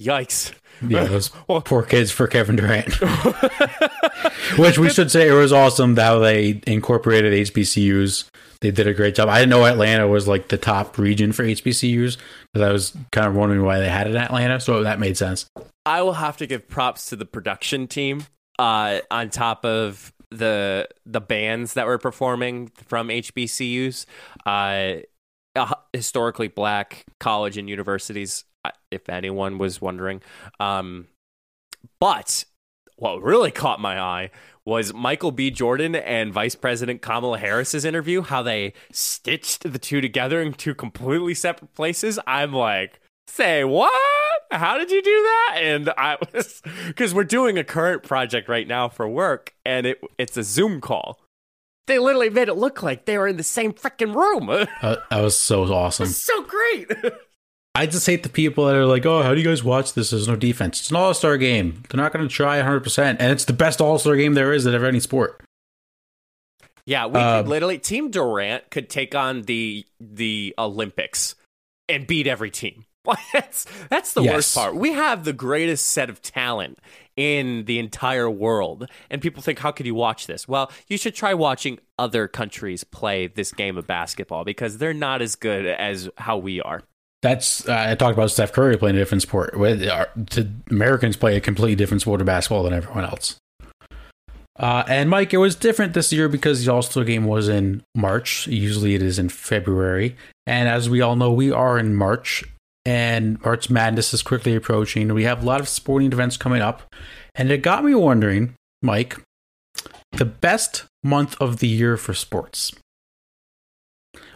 Speaker 2: Yikes.
Speaker 1: Yeah, those
Speaker 2: Well-
Speaker 1: poor kids for Kevin Durant. Which we should say it was awesome how they incorporated HBCUs. They did a great job. I didn't know Atlanta was like the top region for HBCUs because I was kind of wondering why they had it in Atlanta. So that made sense.
Speaker 2: I will have to give props to the production team uh, on top of the the bands that were performing from HBCUs. Uh, uh, historically black college and universities, uh, if anyone was wondering. Um, but what really caught my eye was Michael B. Jordan and Vice President Kamala Harris's interview, how they stitched the two together in two completely separate places. I'm like, say what? How did you do that? And I was because we're doing a current project right now for work, and it it's a Zoom call. They literally made it look like they were in the same freaking room.
Speaker 1: Uh, that was so awesome.
Speaker 2: so great.
Speaker 1: I just hate the people that are like, oh, how do you guys watch this? There's no defense. It's an all star game. They're not going to try 100%. And it's the best all star game there is at any sport.
Speaker 2: Yeah, we
Speaker 1: Um,
Speaker 2: could literally Team Durant could take on the the Olympics and beat every team. that's that's the
Speaker 1: Yes.
Speaker 2: worst part. We have the greatest set of talent in the entire world, and people think, "How could you watch this?" Well, you should try watching other countries play this game of basketball because they're not as good as how we are.
Speaker 1: That's uh, I talked about Steph Curry playing a different sport. With to Americans play a completely different sport of basketball than everyone else. Uh, and Mike, it was different this year because the All Star game was in March. Usually, it is in February, and as we all know, we are in March, and March Madness is quickly approaching. We have a lot of sporting events coming up, and it got me wondering, Mike, the best month of the year for sports.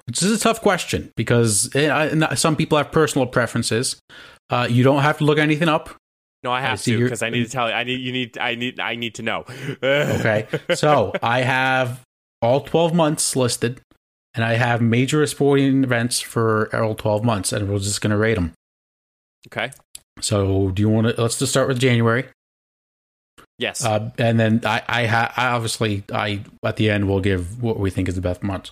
Speaker 1: Which is a tough question because eh, I- some people have personal preferences. Uh, you don't have to look anything up.
Speaker 2: No, I
Speaker 1: I
Speaker 2: have
Speaker 1: see
Speaker 2: to because I need to tell you. I need you need I need I need to know.
Speaker 1: Okay. so I have all 12 months listed, and I have major sporting events for all 12 months, and we're just going to rate them.
Speaker 2: okay.
Speaker 1: So do you want to? Let's just start with January,
Speaker 2: Yes.
Speaker 1: uh, and then I, I, ha- I obviously I at the end we'll give what we think is the best month.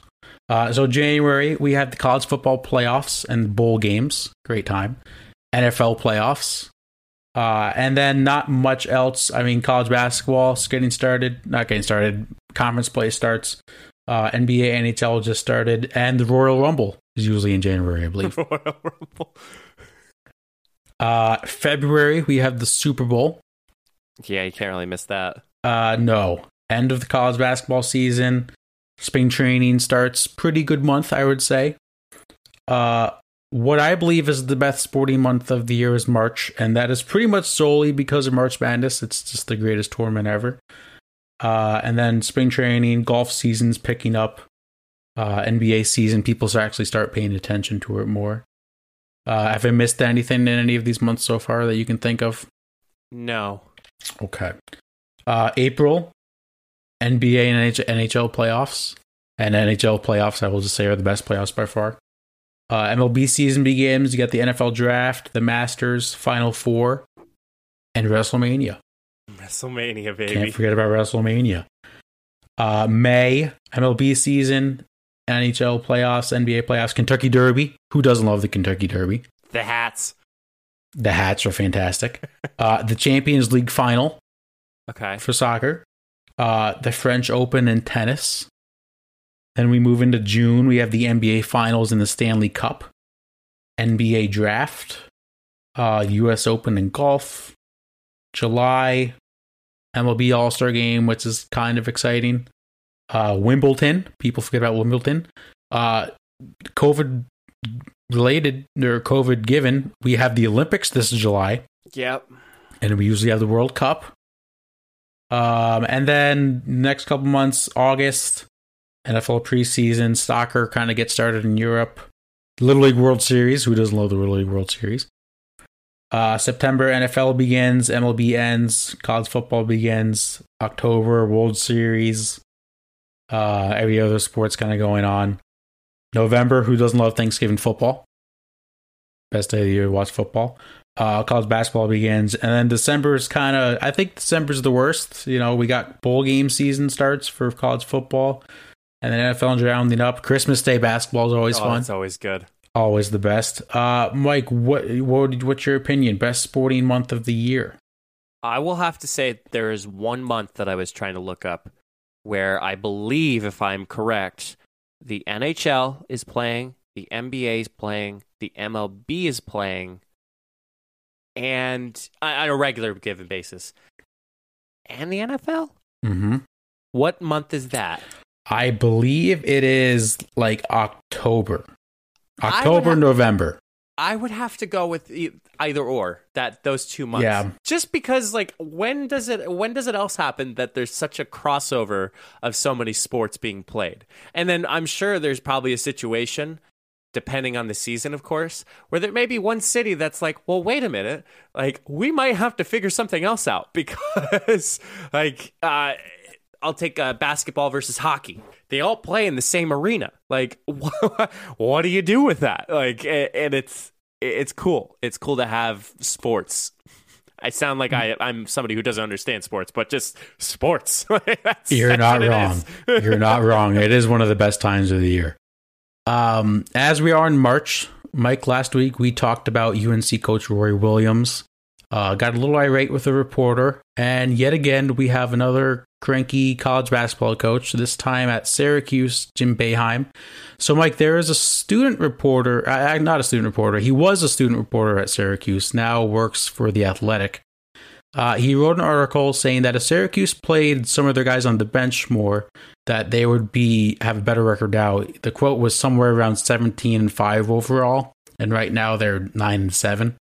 Speaker 1: Uh, so January we have the college football playoffs and bowl games, great time. NFL playoffs, uh, and then not much else. I mean, college basketball is getting started, not getting started. Conference play starts. Uh, NBA, NHL just started, and the Royal Rumble is usually in January, I believe.
Speaker 2: Royal Rumble.
Speaker 1: Uh, February we have the Super Bowl.
Speaker 2: Yeah, you can't really miss that.
Speaker 1: Uh, no. End of the college basketball season. Spring training starts. Pretty good month, I would say. Uh, what I believe is the best sporting month of the year is March, and that is pretty much solely because of March Madness. It's just the greatest tournament ever. Uh, and then spring training, golf season's picking up. Uh, NBA season, people actually start paying attention to it more. Uh, have I missed anything in any of these months so far that you can think of?
Speaker 2: No.
Speaker 1: Okay. Uh, April, NBA and NH- NHL playoffs. And NHL playoffs, I will just say, are the best playoffs by far. Uh, MLB season begins. You got the NFL draft, the Masters, Final Four, and WrestleMania.
Speaker 2: WrestleMania, baby.
Speaker 1: Can't forget about WrestleMania. Uh, May, MLB season, NHL playoffs, NBA playoffs, Kentucky Derby. Who doesn't love the Kentucky Derby?
Speaker 2: the hats.
Speaker 1: The hats are fantastic. Uh, the Champions League final.
Speaker 2: Okay.
Speaker 1: for soccer, uh, the French Open in tennis. Then we move into June. We have the NBA Finals and the Stanley Cup, NBA Draft, uh, U.S. Open in golf. July, MLB All Star Game, which is kind of exciting. Uh, Wimbledon. People forget about Wimbledon. Uh, COVID related or COVID given, we have the Olympics this July,
Speaker 2: Yep.
Speaker 1: and we usually have the World Cup. Um, and then next couple months, August, NFL preseason, soccer kind of gets started in Europe. Little League World Series. Who doesn't love the Little League World Series? Uh, September, NFL begins, MLB ends, college football begins, October, World Series, uh, every other sports kind of going on. November, who doesn't love Thanksgiving football? Best day of the year to watch football. Uh, college basketball begins, and then December is kind of. I think December's the worst. You know, we got bowl game season starts for college football, and then NFL is rounding up. Christmas Day basketball is always
Speaker 2: oh,
Speaker 1: fun,
Speaker 2: It's always good.
Speaker 1: always the best. Uh, Mike, what what what's your opinion? Best sporting month of the year?
Speaker 2: I will have to say there is one month that I was trying to look up where I believe, if I'm correct, the NHL is playing, the NBA is playing, the MLB is playing, and on a regular given basis, and the NFL.
Speaker 1: Mm-hmm.
Speaker 2: What month is that?
Speaker 1: I believe it is like October,
Speaker 2: I would
Speaker 1: October, November.
Speaker 2: I would have to go with either or that those two months.
Speaker 1: Yeah.
Speaker 2: Just because like when does it when does it else happen that there's such a crossover of so many sports being played? And then I'm sure there's probably a situation depending on the season of course where there may be one city that's like, "Well, wait a minute. Like we might have to figure something else out because like uh I'll take uh, basketball versus hockey. They all play in the same arena. Like, what do you do with that? Like, and it's it's cool. It's cool to have sports. I sound like I, I'm somebody who doesn't understand sports, but just sports.
Speaker 1: You're not wrong. You're not wrong. It is one of the best times of the year. Um, as we are in March, Mike, last week we talked about UNC coach Roy Williams. Uh, got a little irate with a reporter, and yet again we have another cranky college basketball coach. This time at Syracuse, Jim Boeheim. So, Mike, there is a student reporter, uh, not a student reporter. He was a student reporter at Syracuse. Now works for the Athletic. Uh, he wrote an article saying that if Syracuse played some of their guys on the bench more, that they would be have a better record now. The quote was somewhere around 17 and 5 overall, and right now they're 9 and 7.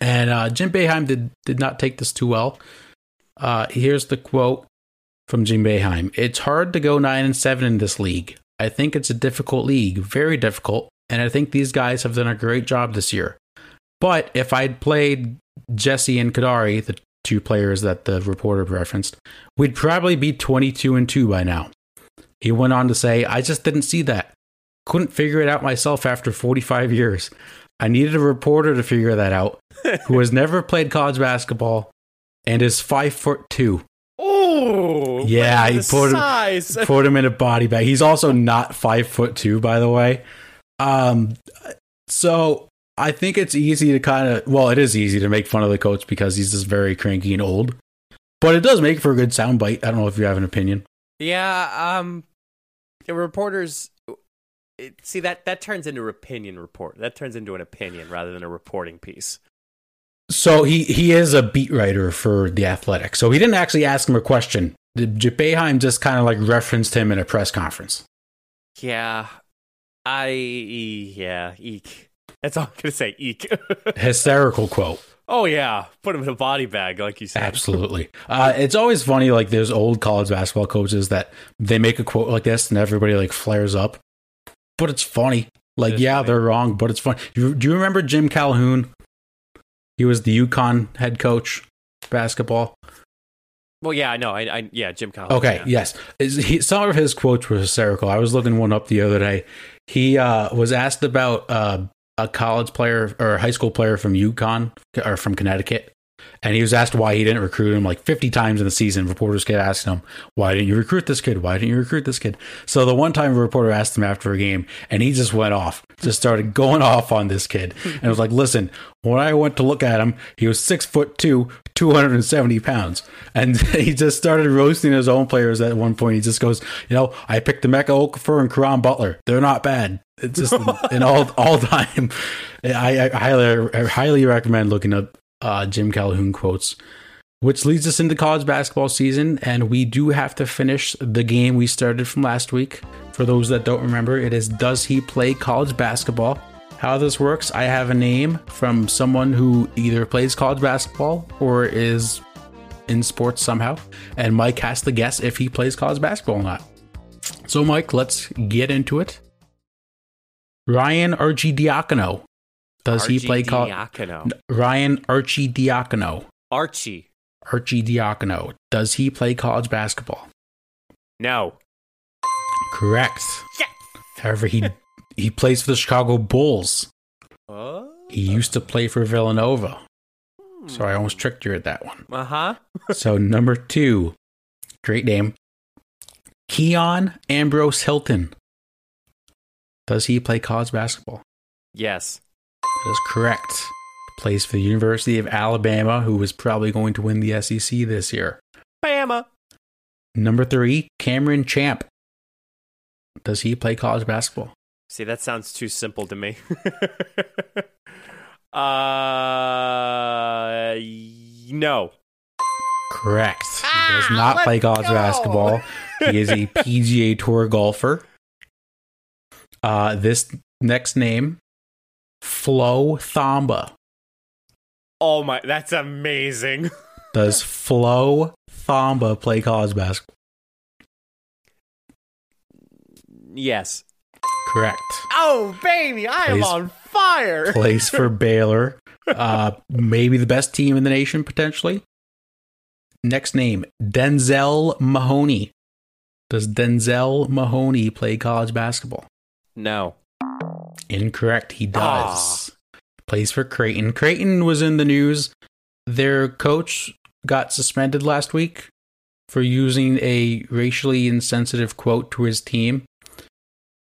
Speaker 1: And uh, Jim Boeheim did, did not take this too well. Uh, here's the quote from Jim Boeheim It's hard to go 9 and 7 in this league. I think it's a difficult league, very difficult, and I think these guys have done a great job this year. But if I'd played Jesse and Kadary, the two players that the reporter referenced, we'd probably be 22 and 2 by now. He went on to say, I just didn't see that. Couldn't figure it out myself after 45 years. I needed a reporter to figure that out who has never played college basketball and is 5 foot 2.
Speaker 2: Oh,
Speaker 1: Yeah, he put him- Put him in a body bag. He's also not 5 foot 2 by the way. Um so I think it's easy to kind of well, it is easy to make fun of the coach because he's just very cranky and old. But it does make for a good soundbite. I don't know if you have an opinion.
Speaker 2: Yeah, um, the reporters. It, see that that turns into an opinion report. That turns into an opinion rather than a reporting piece.
Speaker 1: So he he is a beat writer for the Athletic. So he didn't actually ask him a question. J- just kind of like referenced him in a press conference.
Speaker 2: Yeah, I yeah eek. That's all I'm gonna say. Eek.
Speaker 1: Hysterical quote.
Speaker 2: oh yeah, put him in a body bag, like you said.
Speaker 1: Absolutely. Uh, it's always funny, like there's old college basketball coaches that they make a quote like this and everybody like flares up. But it's funny. Like,
Speaker 2: It
Speaker 1: yeah,
Speaker 2: funny.
Speaker 1: they're wrong, but it's funny. You, do you remember Jim Calhoun? He was the UConn head coach basketball.
Speaker 2: Well, yeah, I know. I, I yeah, Jim Calhoun.
Speaker 1: Okay,
Speaker 2: yeah.
Speaker 1: yes. Is he, some of his quotes were hysterical. I was looking one up the other day. He uh, was asked about uh, a college player or high school player from UConn or from Connecticut. And he was asked why he didn't recruit him like 50 times in the season. Reporters kept asking him, Why didn't you recruit this kid? Why didn't you recruit this kid? So the one time a reporter asked him after a game, and he just went off, just started going off on this kid. And was like, Listen, when I went to look at him, he was six foot two, 270 pounds. And he just started roasting his own players at one point. He just goes, You know, I picked Emeka Okafor and Caron Butler. They're not bad. It's just an all all time. I, I highly I highly recommend looking up uh, Jim Calhoun quotes, which leads us into college basketball season, and we do have to finish the game we started from last week. For those that don't remember, it is Does he play college basketball? how this works, I have a name from someone who either plays college basketball or is in sports somehow, and Mike has to guess if he plays college basketball or not. So, Mike, let's get into it. Ryan Arcidiacono. Does he play college?
Speaker 2: Arcidiacono.
Speaker 1: Ryan Arcidiacono.
Speaker 2: Archie.
Speaker 1: Arcidiacono. Does he play college basketball?
Speaker 2: No.
Speaker 1: Correct.
Speaker 2: Yes.
Speaker 1: However, he he plays for the Chicago Bulls.
Speaker 2: Oh.
Speaker 1: He used to play for Villanova. So I almost tricked you at that one.
Speaker 2: Uh huh.
Speaker 1: So number two, great name, Keon Ambrose Hylton. Does he play college basketball?
Speaker 2: Yes.
Speaker 1: That is correct. Plays for the University of Alabama, who is probably going to win the SEC this year.
Speaker 2: Bama.
Speaker 1: Number three, Cameron Champ. Does he play college basketball?
Speaker 2: See, that sounds too simple to me. uh, no.
Speaker 1: Correct. He does
Speaker 2: Ah,
Speaker 1: not play college
Speaker 2: go.
Speaker 1: basketball. He is a PGA Tour golfer. Uh, this next name, Flo Thamba.
Speaker 2: Oh my, that's amazing.
Speaker 1: Does Flo Thamba play college basketball?
Speaker 2: yes.
Speaker 1: Correct.
Speaker 2: Oh baby, I am on fire.
Speaker 1: Plays for Baylor. Uh, maybe the best team in the nation, potentially. Next name, Denzel Mahoney. Does Denzel Mahoney play college basketball?
Speaker 2: No.
Speaker 1: Incorrect. He does. Plays for Creighton. Creighton was in the news. Their coach got suspended last week for using a racially insensitive quote to his team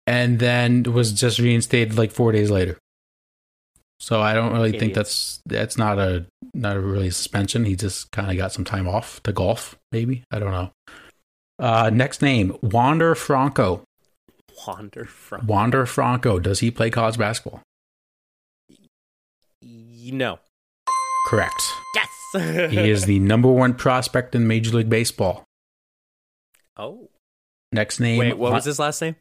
Speaker 1: and then was just reinstated like 4 days later. So I don't really think that's that's not a not a really suspension. He just kind of got some time off to golf, maybe. I don't know. Uh, next name, Wander Franco.
Speaker 2: Wander from.
Speaker 1: Wander Franco. Does he play college basketball?
Speaker 2: No.
Speaker 1: Correct.
Speaker 2: Yes.
Speaker 1: He is the number one prospect in Major League Baseball.
Speaker 2: oh.
Speaker 1: Next name,
Speaker 2: Wait, what
Speaker 1: Wa-
Speaker 2: was his last name?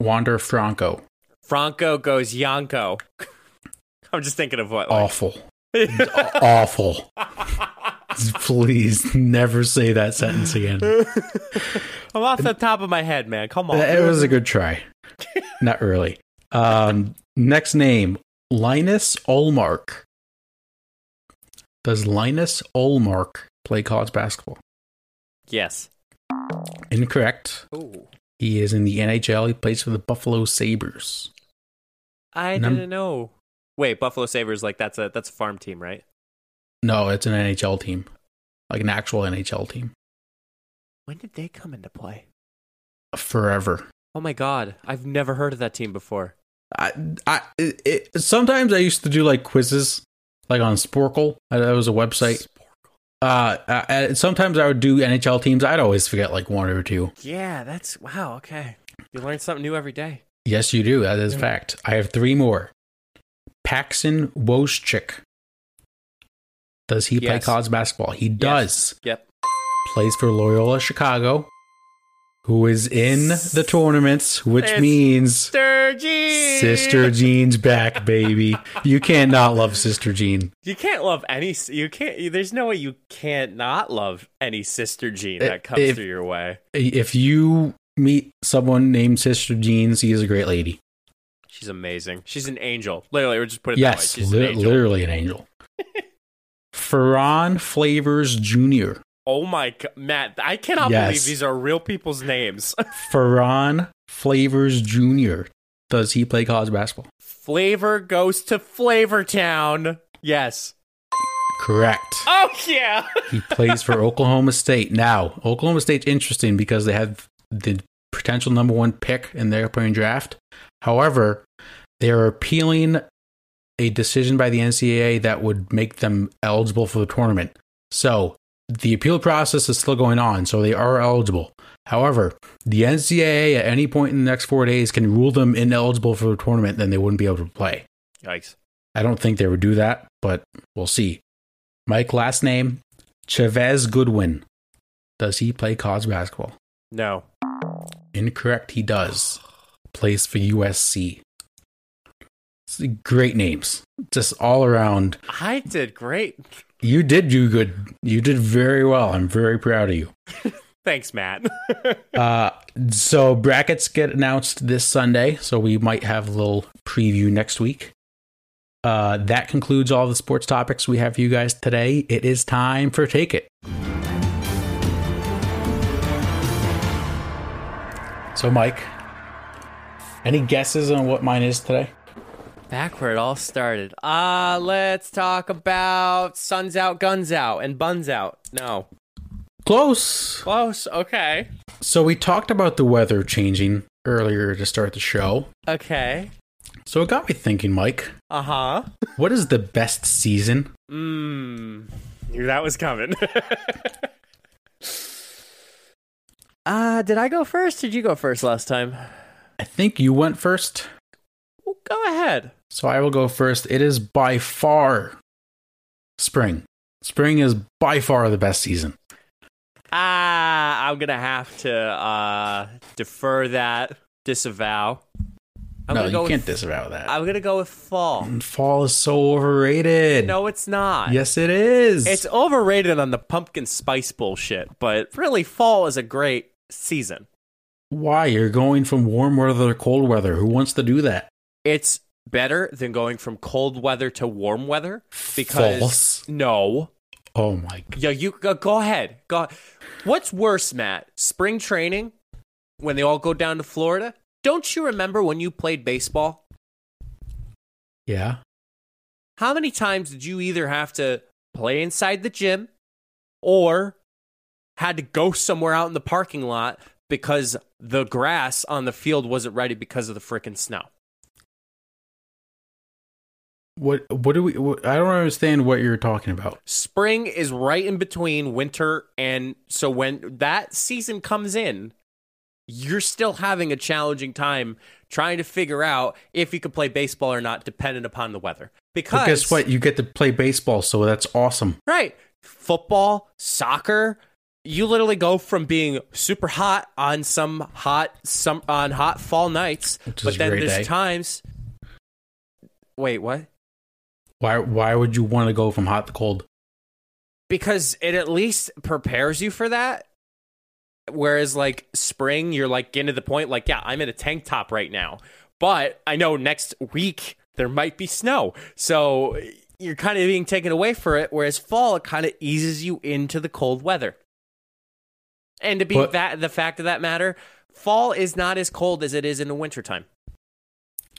Speaker 1: Wander Franco.
Speaker 2: Franco goes Yanko. I'm just thinking of what. Like,
Speaker 1: Awful. Awful. Please never say that sentence again.
Speaker 2: I'm off the top of my head, man. Come on.
Speaker 1: It was a good try. Not really. Um, next name, Linus Ullmark. Does Linus Ullmark play college basketball?
Speaker 2: Yes.
Speaker 1: Incorrect.
Speaker 2: Ooh.
Speaker 1: He is in the NHL. He plays for the Buffalo Sabres.
Speaker 2: I didn't know. Wait, Buffalo Sabres like that's a that's a farm team, right?
Speaker 1: No, it's an NHL team, like an actual NHL team.
Speaker 2: When did they come into play?
Speaker 1: Forever.
Speaker 2: Oh my god, I've never heard of that team before.
Speaker 1: I, I, it, it, sometimes I used to do like quizzes, like on Sporcle. Uh, That was a website. Uh, uh, and sometimes I would do NHL teams. I'd always forget like one or two.
Speaker 2: Yeah, that's wow. Okay, you learn something new every day.
Speaker 1: Yes, you do. That is a fact. I have three more. Paxson Wojcik. Does he play college basketball? He does.
Speaker 2: Yep.
Speaker 1: Plays for Loyola Chicago, who is in the tournaments, which
Speaker 2: It's
Speaker 1: means
Speaker 2: Sister Jean.
Speaker 1: Sister Jean's back, baby. You can't not love Sister Jean.
Speaker 2: You can't love any. You can't. There's no way you can't not love any Sister Jean that comes
Speaker 1: if-
Speaker 2: through your way.
Speaker 1: If you meet someone named Sister Jean, she is a great lady.
Speaker 2: She's amazing. She's an angel. Literally, we're just put it
Speaker 1: Yes,
Speaker 2: that way. She's an
Speaker 1: li- literally an angel. Ferron Flavors Jr.
Speaker 2: Oh my god, Matt! I cannot
Speaker 1: Yes.
Speaker 2: believe these are real people's names.
Speaker 1: Ferron Flavors Jr. Does he play college basketball?
Speaker 2: Flavor goes to Flavortown. Yes.
Speaker 1: Correct.
Speaker 2: Oh yeah.
Speaker 1: He plays for Oklahoma State. Now, Oklahoma State's interesting because they have the potential number one pick in their upcoming draft. However, they are appealing a decision by the NCAA that would make them eligible for the tournament. So the appeal process is still going on, so they are eligible. However, the NCAA at any point in the next four days can rule them ineligible for the tournament, then they wouldn't be able to play.
Speaker 2: Yikes.
Speaker 1: I don't think they would do that, but we'll see. Mike, last name Chavez Goodwin. Does he play college basketball?
Speaker 2: No.
Speaker 1: Incorrect. He does. Plays for USC. great names, just all around.
Speaker 2: I did great.
Speaker 1: You did do good. You did very well. I'm very proud of you.
Speaker 2: Thanks, Matt.
Speaker 1: Uh, so brackets get announced this Sunday, so we might have a little preview next week. Uh, that concludes all the sports topics we have for you guys today. It is time for Take It. So, Mike, any guesses on what mine is today?
Speaker 2: Back where it all started. Uh, let's talk about Suns Out, Guns Out, and Buns Out. No.
Speaker 1: Close.
Speaker 2: Close. Okay.
Speaker 1: So, we talked about the weather changing earlier to start the show.
Speaker 2: Okay.
Speaker 1: So, it got me thinking, Mike,
Speaker 2: Uh huh.
Speaker 1: what is the best season?
Speaker 2: Mmm. Knew that was coming. uh, did I go first? Did you go first last time?
Speaker 1: I think you went first.
Speaker 2: Well, go ahead.
Speaker 1: So I will go first. It is by far spring. Spring is by far the best season.
Speaker 2: Ah, I'm gonna have to uh defer that, disavow. I'm
Speaker 1: no, you
Speaker 2: go
Speaker 1: can't
Speaker 2: with,
Speaker 1: disavow that.
Speaker 2: I'm gonna go with fall.
Speaker 1: Fall is so overrated.
Speaker 2: No, it's not.
Speaker 1: Yes, it is.
Speaker 2: It's overrated on the pumpkin spice bullshit, but really, fall is a great season.
Speaker 1: Why? You're going from warm weather to cold weather. Who wants to do that?
Speaker 2: It's better than going from cold weather to warm weather because
Speaker 1: False.
Speaker 2: no,
Speaker 1: Oh my god.
Speaker 2: yeah, you go, go ahead. Go. What's worse, Matt? Spring training when they all go down to Florida. Don't you remember when you played baseball?
Speaker 1: Yeah.
Speaker 2: How many times did you either have to play inside the gym or had to go somewhere out in the parking lot because the grass on the field wasn't ready because of the freaking snow?
Speaker 1: What what do we what, I don't understand what you're talking about.
Speaker 2: Spring is right in between winter and so when that season comes in, you're still having a challenging time trying to figure out if you could play baseball or not dependent upon the weather. Because
Speaker 1: But guess what? You get to play baseball, so that's awesome.
Speaker 2: Right. Football, soccer, you literally go from being super hot on some hot some on hot fall nights, but then there's
Speaker 1: day.
Speaker 2: times Wait, what?
Speaker 1: Why why would you want to go from hot to cold?
Speaker 2: Because it at least prepares you for that. Whereas like spring, you're like getting to the point like, yeah, I'm in a tank top right now. But I know next week there might be snow. So you're kind of being taken away for it. Whereas fall, it kind of eases you into the cold weather. And to be
Speaker 1: But-
Speaker 2: that the fact of that matter, fall is not as cold as it is in the wintertime.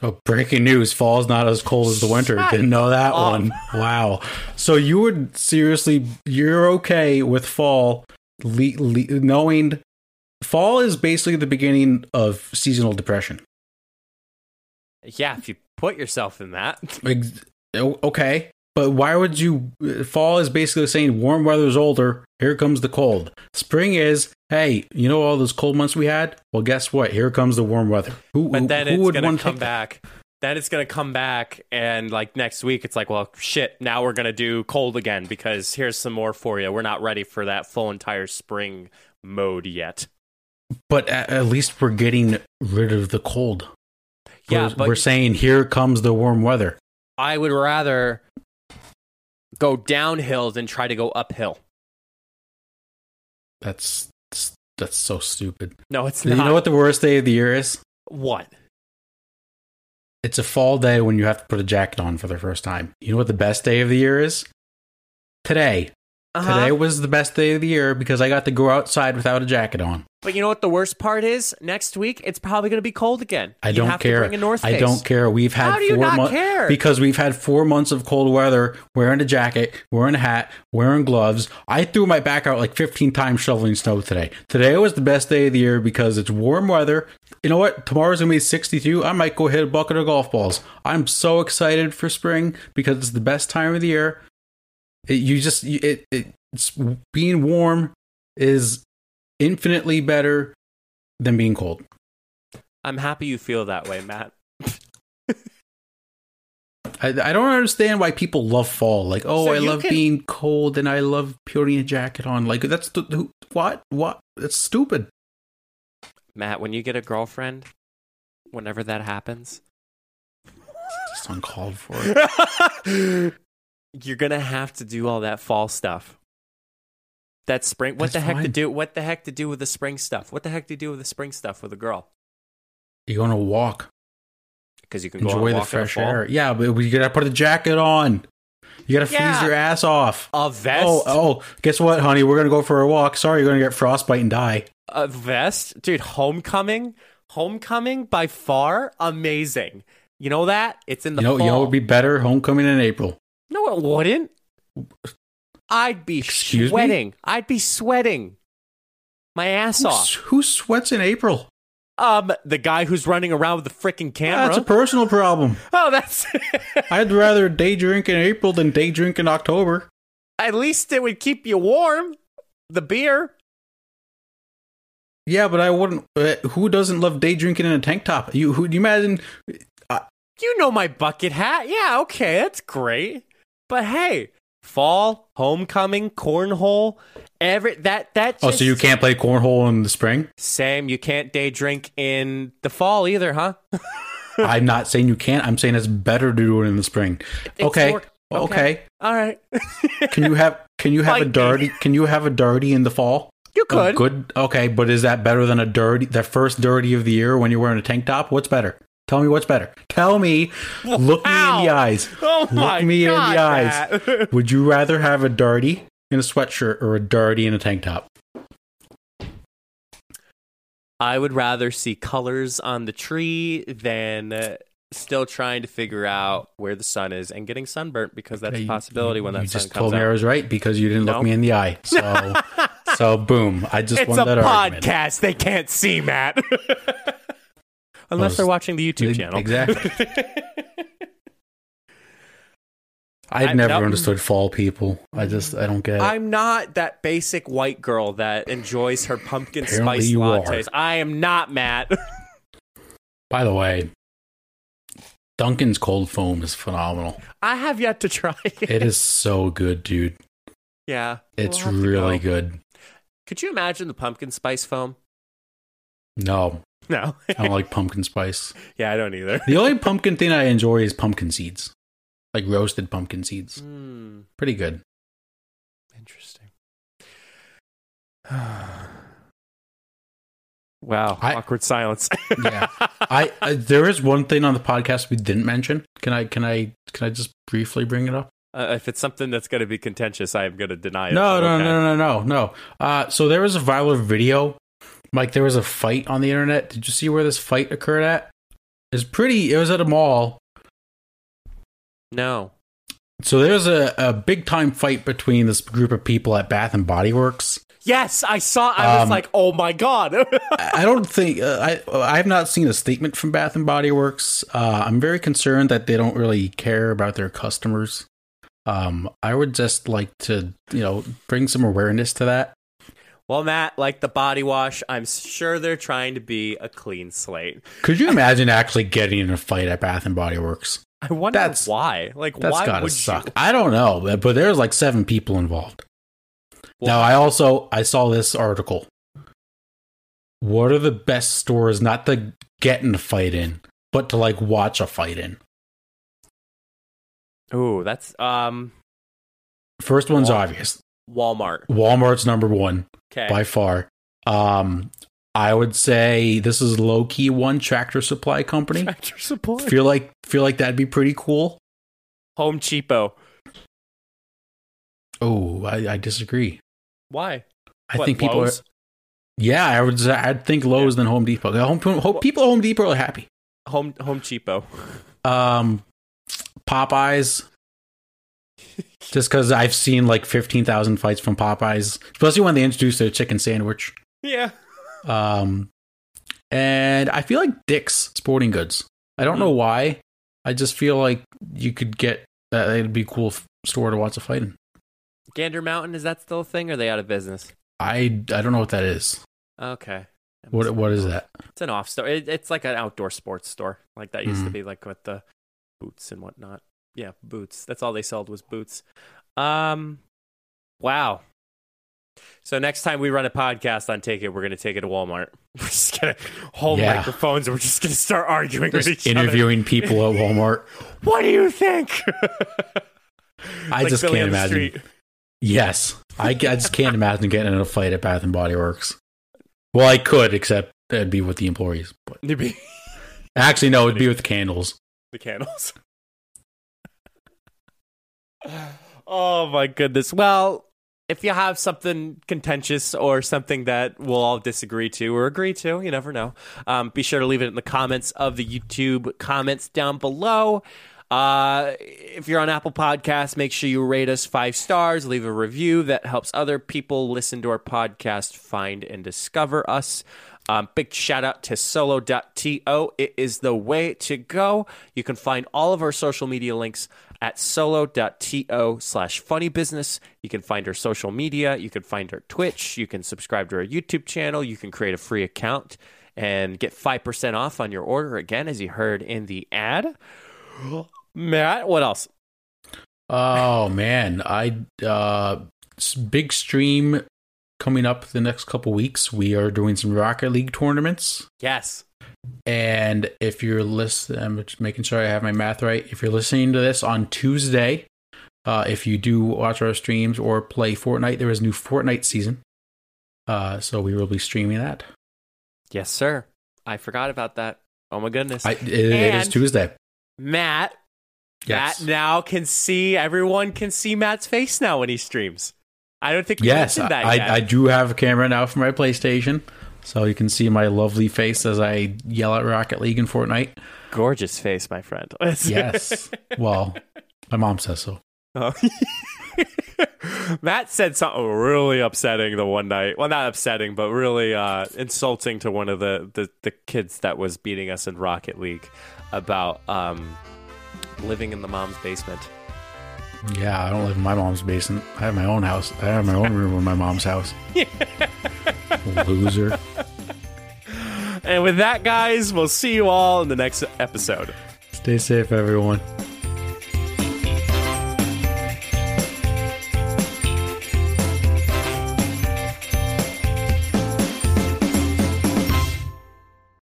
Speaker 1: Oh, breaking news. Fall is not as cold as the winter.
Speaker 2: Shut
Speaker 1: Didn't know that
Speaker 2: up.
Speaker 1: one. Wow. So you would seriously, you're okay with fall, le- le- knowing fall is basically the beginning of seasonal depression.
Speaker 2: Yeah, if you put yourself in that.
Speaker 1: Oh, okay. But why would you? Fall is basically saying warm weather's older. Here comes the cold. Spring is, hey, you know all those cold months we had? Well, guess what? Here comes the warm weather. Who,
Speaker 2: But then
Speaker 1: who
Speaker 2: it's
Speaker 1: would
Speaker 2: gonna
Speaker 1: want to
Speaker 2: come
Speaker 1: take that?
Speaker 2: back. Then it's gonna come back, and like next week, it's like, well, shit. Now we're gonna do cold again because here's some more for you. We're not ready for that full entire spring mode yet.
Speaker 1: But at, at least we're getting rid of the cold.
Speaker 2: Yeah,
Speaker 1: we're,
Speaker 2: but
Speaker 1: we're saying here comes the warm weather.
Speaker 2: I would rather go downhill than try to go uphill.
Speaker 1: That's that's so stupid.
Speaker 2: No, it's not.
Speaker 1: You know what the worst day of the year is?
Speaker 2: What?
Speaker 1: It's a fall day when you have to put a jacket on for the first time. You know what the best day of the year is? Today.
Speaker 2: Uh-huh.
Speaker 1: Today was the best day of the year because I got to go outside without a jacket on.
Speaker 2: But you know what the worst part is? Next week, it's probably going to be cold again.
Speaker 1: I
Speaker 2: You
Speaker 1: don't
Speaker 2: have
Speaker 1: care.
Speaker 2: To bring a North
Speaker 1: I don't care. We've had
Speaker 2: How do you
Speaker 1: four
Speaker 2: not
Speaker 1: months
Speaker 2: care?
Speaker 1: because we've had four months of cold weather, wearing a jacket, wearing a hat, wearing gloves. I threw my back out like 15 times shoveling snow today. Today was the best day of the year because it's warm weather. You know what? Tomorrow's gonna be 62. I might go hit a bucket of golf balls. I'm so excited for spring because it's the best time of the year. It, you just it, it it's being warm is infinitely better than being cold.
Speaker 2: I'm happy you feel that way, Matt.
Speaker 1: I, I don't understand why people love fall. Like, oh,
Speaker 2: So
Speaker 1: I love
Speaker 2: can-
Speaker 1: being cold and I love putting a jacket on. Like, that's the, who, what? What? That's stupid.
Speaker 2: Matt, when you get a girlfriend, whenever that happens,
Speaker 1: That's uncalled for.
Speaker 2: You're gonna have to do all that fall stuff. That spring. What
Speaker 1: That's
Speaker 2: the heck to do? What the heck to do with the spring stuff? What the heck to do with the spring stuff with a girl?
Speaker 1: You're gonna walk,
Speaker 2: Because you can go
Speaker 1: enjoy the
Speaker 2: walk
Speaker 1: fresh air. Yeah, but you gotta put a jacket on. You gotta
Speaker 2: Yeah.
Speaker 1: freeze your ass off.
Speaker 2: A vest.
Speaker 1: Oh, oh, guess what, honey? We're gonna go for a walk. Sorry, you're gonna get frostbite and die.
Speaker 2: A vest, dude. Homecoming. Homecoming by far amazing. You know that it's in the
Speaker 1: You know,
Speaker 2: fall.
Speaker 1: you know, what would be better homecoming in April.
Speaker 2: No, it wouldn't. I'd be
Speaker 1: Excuse me?
Speaker 2: sweating. I'd be sweating my ass
Speaker 1: Who,
Speaker 2: off.
Speaker 1: who sweats in April?
Speaker 2: Um, the guy who's running around with the freaking camera.
Speaker 1: That's a personal problem.
Speaker 2: oh, that's.
Speaker 1: I'd rather day drink in April than day drink in October.
Speaker 2: At least it would keep you warm. The beer.
Speaker 1: Yeah, but I wouldn't. Uh, who doesn't love day drinking in a tank top? You, who? You imagine?
Speaker 2: You know my bucket hat. Yeah, okay, that's great. But hey, fall, homecoming, cornhole, every that that.
Speaker 1: Oh, so you can't play cornhole in the spring?
Speaker 2: Same. You can't day drink in the fall either, huh?
Speaker 1: I'm not saying you can't. I'm saying it's better to do it in the spring. Okay.
Speaker 2: more-
Speaker 1: Okay.
Speaker 2: All right.
Speaker 1: Can you have? Can you have a
Speaker 2: Like me.
Speaker 1: dirty? Can you have a dirty in the fall?
Speaker 2: you
Speaker 1: A
Speaker 2: could.
Speaker 1: good. Okay, but is that better than a dirty? The first dirty of the year when you're wearing a tank top? What's better? Tell me what's better. Tell me. Look me in the eyes.
Speaker 2: Oh
Speaker 1: Look
Speaker 2: my
Speaker 1: me in the
Speaker 2: God,
Speaker 1: eyes. Would you rather have a dirty in a sweatshirt or a dirty in a tank top?
Speaker 2: I would rather see colors on the tree than uh, still trying to figure out where the sun is and getting sunburnt because that's
Speaker 1: Okay,
Speaker 2: a
Speaker 1: you-
Speaker 2: possibility when
Speaker 1: you
Speaker 2: that sun
Speaker 1: just
Speaker 2: comes
Speaker 1: told me I
Speaker 2: out.
Speaker 1: was right because you didn't
Speaker 2: No.
Speaker 1: look me in the eye. So, so boom! I just
Speaker 2: It's
Speaker 1: won
Speaker 2: a
Speaker 1: that argument.
Speaker 2: podcast. They can't see Matt. Unless they're watching the YouTube channel.
Speaker 1: exactly. I've
Speaker 2: I-
Speaker 1: never understood fall people. I just I don't get it.
Speaker 2: I'm not that basic white girl that enjoys her pumpkin
Speaker 1: Apparently
Speaker 2: spice
Speaker 1: you are.
Speaker 2: lattes. I am not Matt.
Speaker 1: By the way, Dunkin's cold foam is phenomenal.
Speaker 2: I have yet to try it.
Speaker 1: It is so good, dude.
Speaker 2: Yeah.
Speaker 1: It's
Speaker 2: we'll
Speaker 1: really
Speaker 2: go.
Speaker 1: good.
Speaker 2: Could you imagine the pumpkin spice foam?
Speaker 1: No,
Speaker 2: No.
Speaker 1: I don't like pumpkin spice.
Speaker 2: yeah, I don't either.
Speaker 1: The only pumpkin thing I enjoy is pumpkin seeds, like roasted pumpkin seeds.
Speaker 2: Hmm.
Speaker 1: Pretty good.
Speaker 2: Interesting. wow.
Speaker 1: I-
Speaker 2: awkward silence.
Speaker 1: Yeah. I, I there is one thing on the podcast we didn't mention. Can I can I can I just briefly bring it up?
Speaker 2: Uh, if it's something that's going to be contentious, I am going to deny it.
Speaker 1: No, no,
Speaker 2: okay.
Speaker 1: no, no, no, no. Uh, so there was a viral video. Like there was a fight on the internet. Did you see where this fight occurred at? It's pretty. It was at a mall.
Speaker 2: No.
Speaker 1: So there's a, a big time fight between this group of people at Bath and Body Works.
Speaker 2: Yes, I saw. I was
Speaker 1: Um,
Speaker 2: like, "Oh my god!"
Speaker 1: I I don't think uh, I I have not seen a statement from Bath and Body Works. Uh, I'm very concerned that they don't really care about their customers. Um, I would just like to you know bring some awareness to that.
Speaker 2: Well, Matt, like the body wash, I'm sure they're trying to be a clean slate.
Speaker 1: Could you imagine actually getting in a fight at Bath and Body Works?
Speaker 2: I wonder
Speaker 1: That's-
Speaker 2: why. Like,
Speaker 1: That's
Speaker 2: why
Speaker 1: gotta
Speaker 2: would
Speaker 1: suck.
Speaker 2: you?
Speaker 1: I don't know, but, but there's like seven people involved.
Speaker 2: Well,
Speaker 1: now I also I saw this article. What are the best stores not to get in a fight in, but to like watch a fight in?
Speaker 2: Ooh, that's um
Speaker 1: First one's
Speaker 2: Wal-
Speaker 1: obvious.
Speaker 2: Walmart.
Speaker 1: Walmart's number one
Speaker 2: Okay.
Speaker 1: by far. Um, I would say this is low key one Tractor Supply Company.
Speaker 2: Tractor Supply.
Speaker 1: feel like feel like that'd be pretty cool.
Speaker 2: Home Cheapo.
Speaker 1: Oh, I, I disagree.
Speaker 2: Why?
Speaker 1: I
Speaker 2: What,
Speaker 1: think people
Speaker 2: Lowe's?
Speaker 1: are. Yeah, I would. I'd think Lowe's than Home Depot. Home, home, people at Home Depot are happy.
Speaker 2: Home Home Cheapo.
Speaker 1: Um, Popeyes. Just because I've seen like fifteen thousand fights from Popeyes, especially when they introduced their chicken sandwich.
Speaker 2: yeah.
Speaker 1: Um, and I feel like Dick's Sporting Goods. I don't know why. I just feel like you could get that. It'd be a cool store to watch a fight in.
Speaker 2: Gander Mountain is that still a thing? Or are they out of business?
Speaker 1: I I don't know what that is.
Speaker 2: Okay.
Speaker 1: What what is that?
Speaker 2: It's an off store. It, it's like an outdoor sports store. Like that used to
Speaker 1: Mhm.
Speaker 2: be like with the boots and whatnot. Yeah, boots. That's all they sold was boots. Um, wow. So next time we run a podcast on Take It, we're going to take it to Walmart. We're just going to hold
Speaker 1: Yeah.
Speaker 2: microphones and we're just going to start arguing
Speaker 1: Just
Speaker 2: with each other.
Speaker 1: interviewing people at Walmart.
Speaker 2: What do you think?
Speaker 1: I
Speaker 2: Like
Speaker 1: just
Speaker 2: Billy
Speaker 1: can't imagine. Yes, I, I just can't imagine getting in a fight at Bath and Body Works. Well, I could, except it'd be with the employees. But actually, no, it'd be with the candles.
Speaker 2: the candles. Oh my goodness. Well, if you have something contentious or something that we'll all disagree to or agree to, you never know. Um, be sure to leave it in the comments of the YouTube comments down below. Uh, if you're on Apple Podcasts, make sure you rate us five stars, leave a review that helps other people listen to our podcast find and discover us. Um, big shout out to solo.to. It is the way to go. You can find all of our social media links at solo.to slash funny business. You can find our social media. You can find our Twitch. You can subscribe to our YouTube channel. You can create a free account and get 5% off on your order again, as you heard in the ad. Matt, what else?
Speaker 1: Oh man, I uh, big stream coming up the next couple weeks. We are doing some Rocket League tournaments.
Speaker 2: Yes.
Speaker 1: And if you're listening, I'm just making sure I have my math right. If you're listening to this on Tuesday, uh, if you do watch our streams or play Fortnite, there is a new Fortnite season. Uh, so we will be streaming that.
Speaker 2: Yes, sir. I forgot about that. Oh my goodness.
Speaker 1: I, it, it is Tuesday.
Speaker 2: Matt,
Speaker 1: Yes.
Speaker 2: Matt now can see everyone can see Matt's face now when he streams. I don't think
Speaker 1: Yes,
Speaker 2: mentioned that
Speaker 1: I,
Speaker 2: yet.
Speaker 1: I do have a camera now for my PlayStation, so you can see my lovely face as I yell at Rocket League and Fortnite.
Speaker 2: Gorgeous face, my friend.
Speaker 1: Yes. well, my mom says so.
Speaker 2: Oh. Matt said something really upsetting the one night. Well, not upsetting, but really uh, insulting to one of the, the, the kids that was beating us in Rocket League about um, living in the mom's basement.
Speaker 1: Yeah, I don't live in my mom's basement. I have my own house. I have my own room in my mom's house. Loser.
Speaker 2: And with that, guys, we'll see you all in the next episode.
Speaker 1: Stay safe, everyone.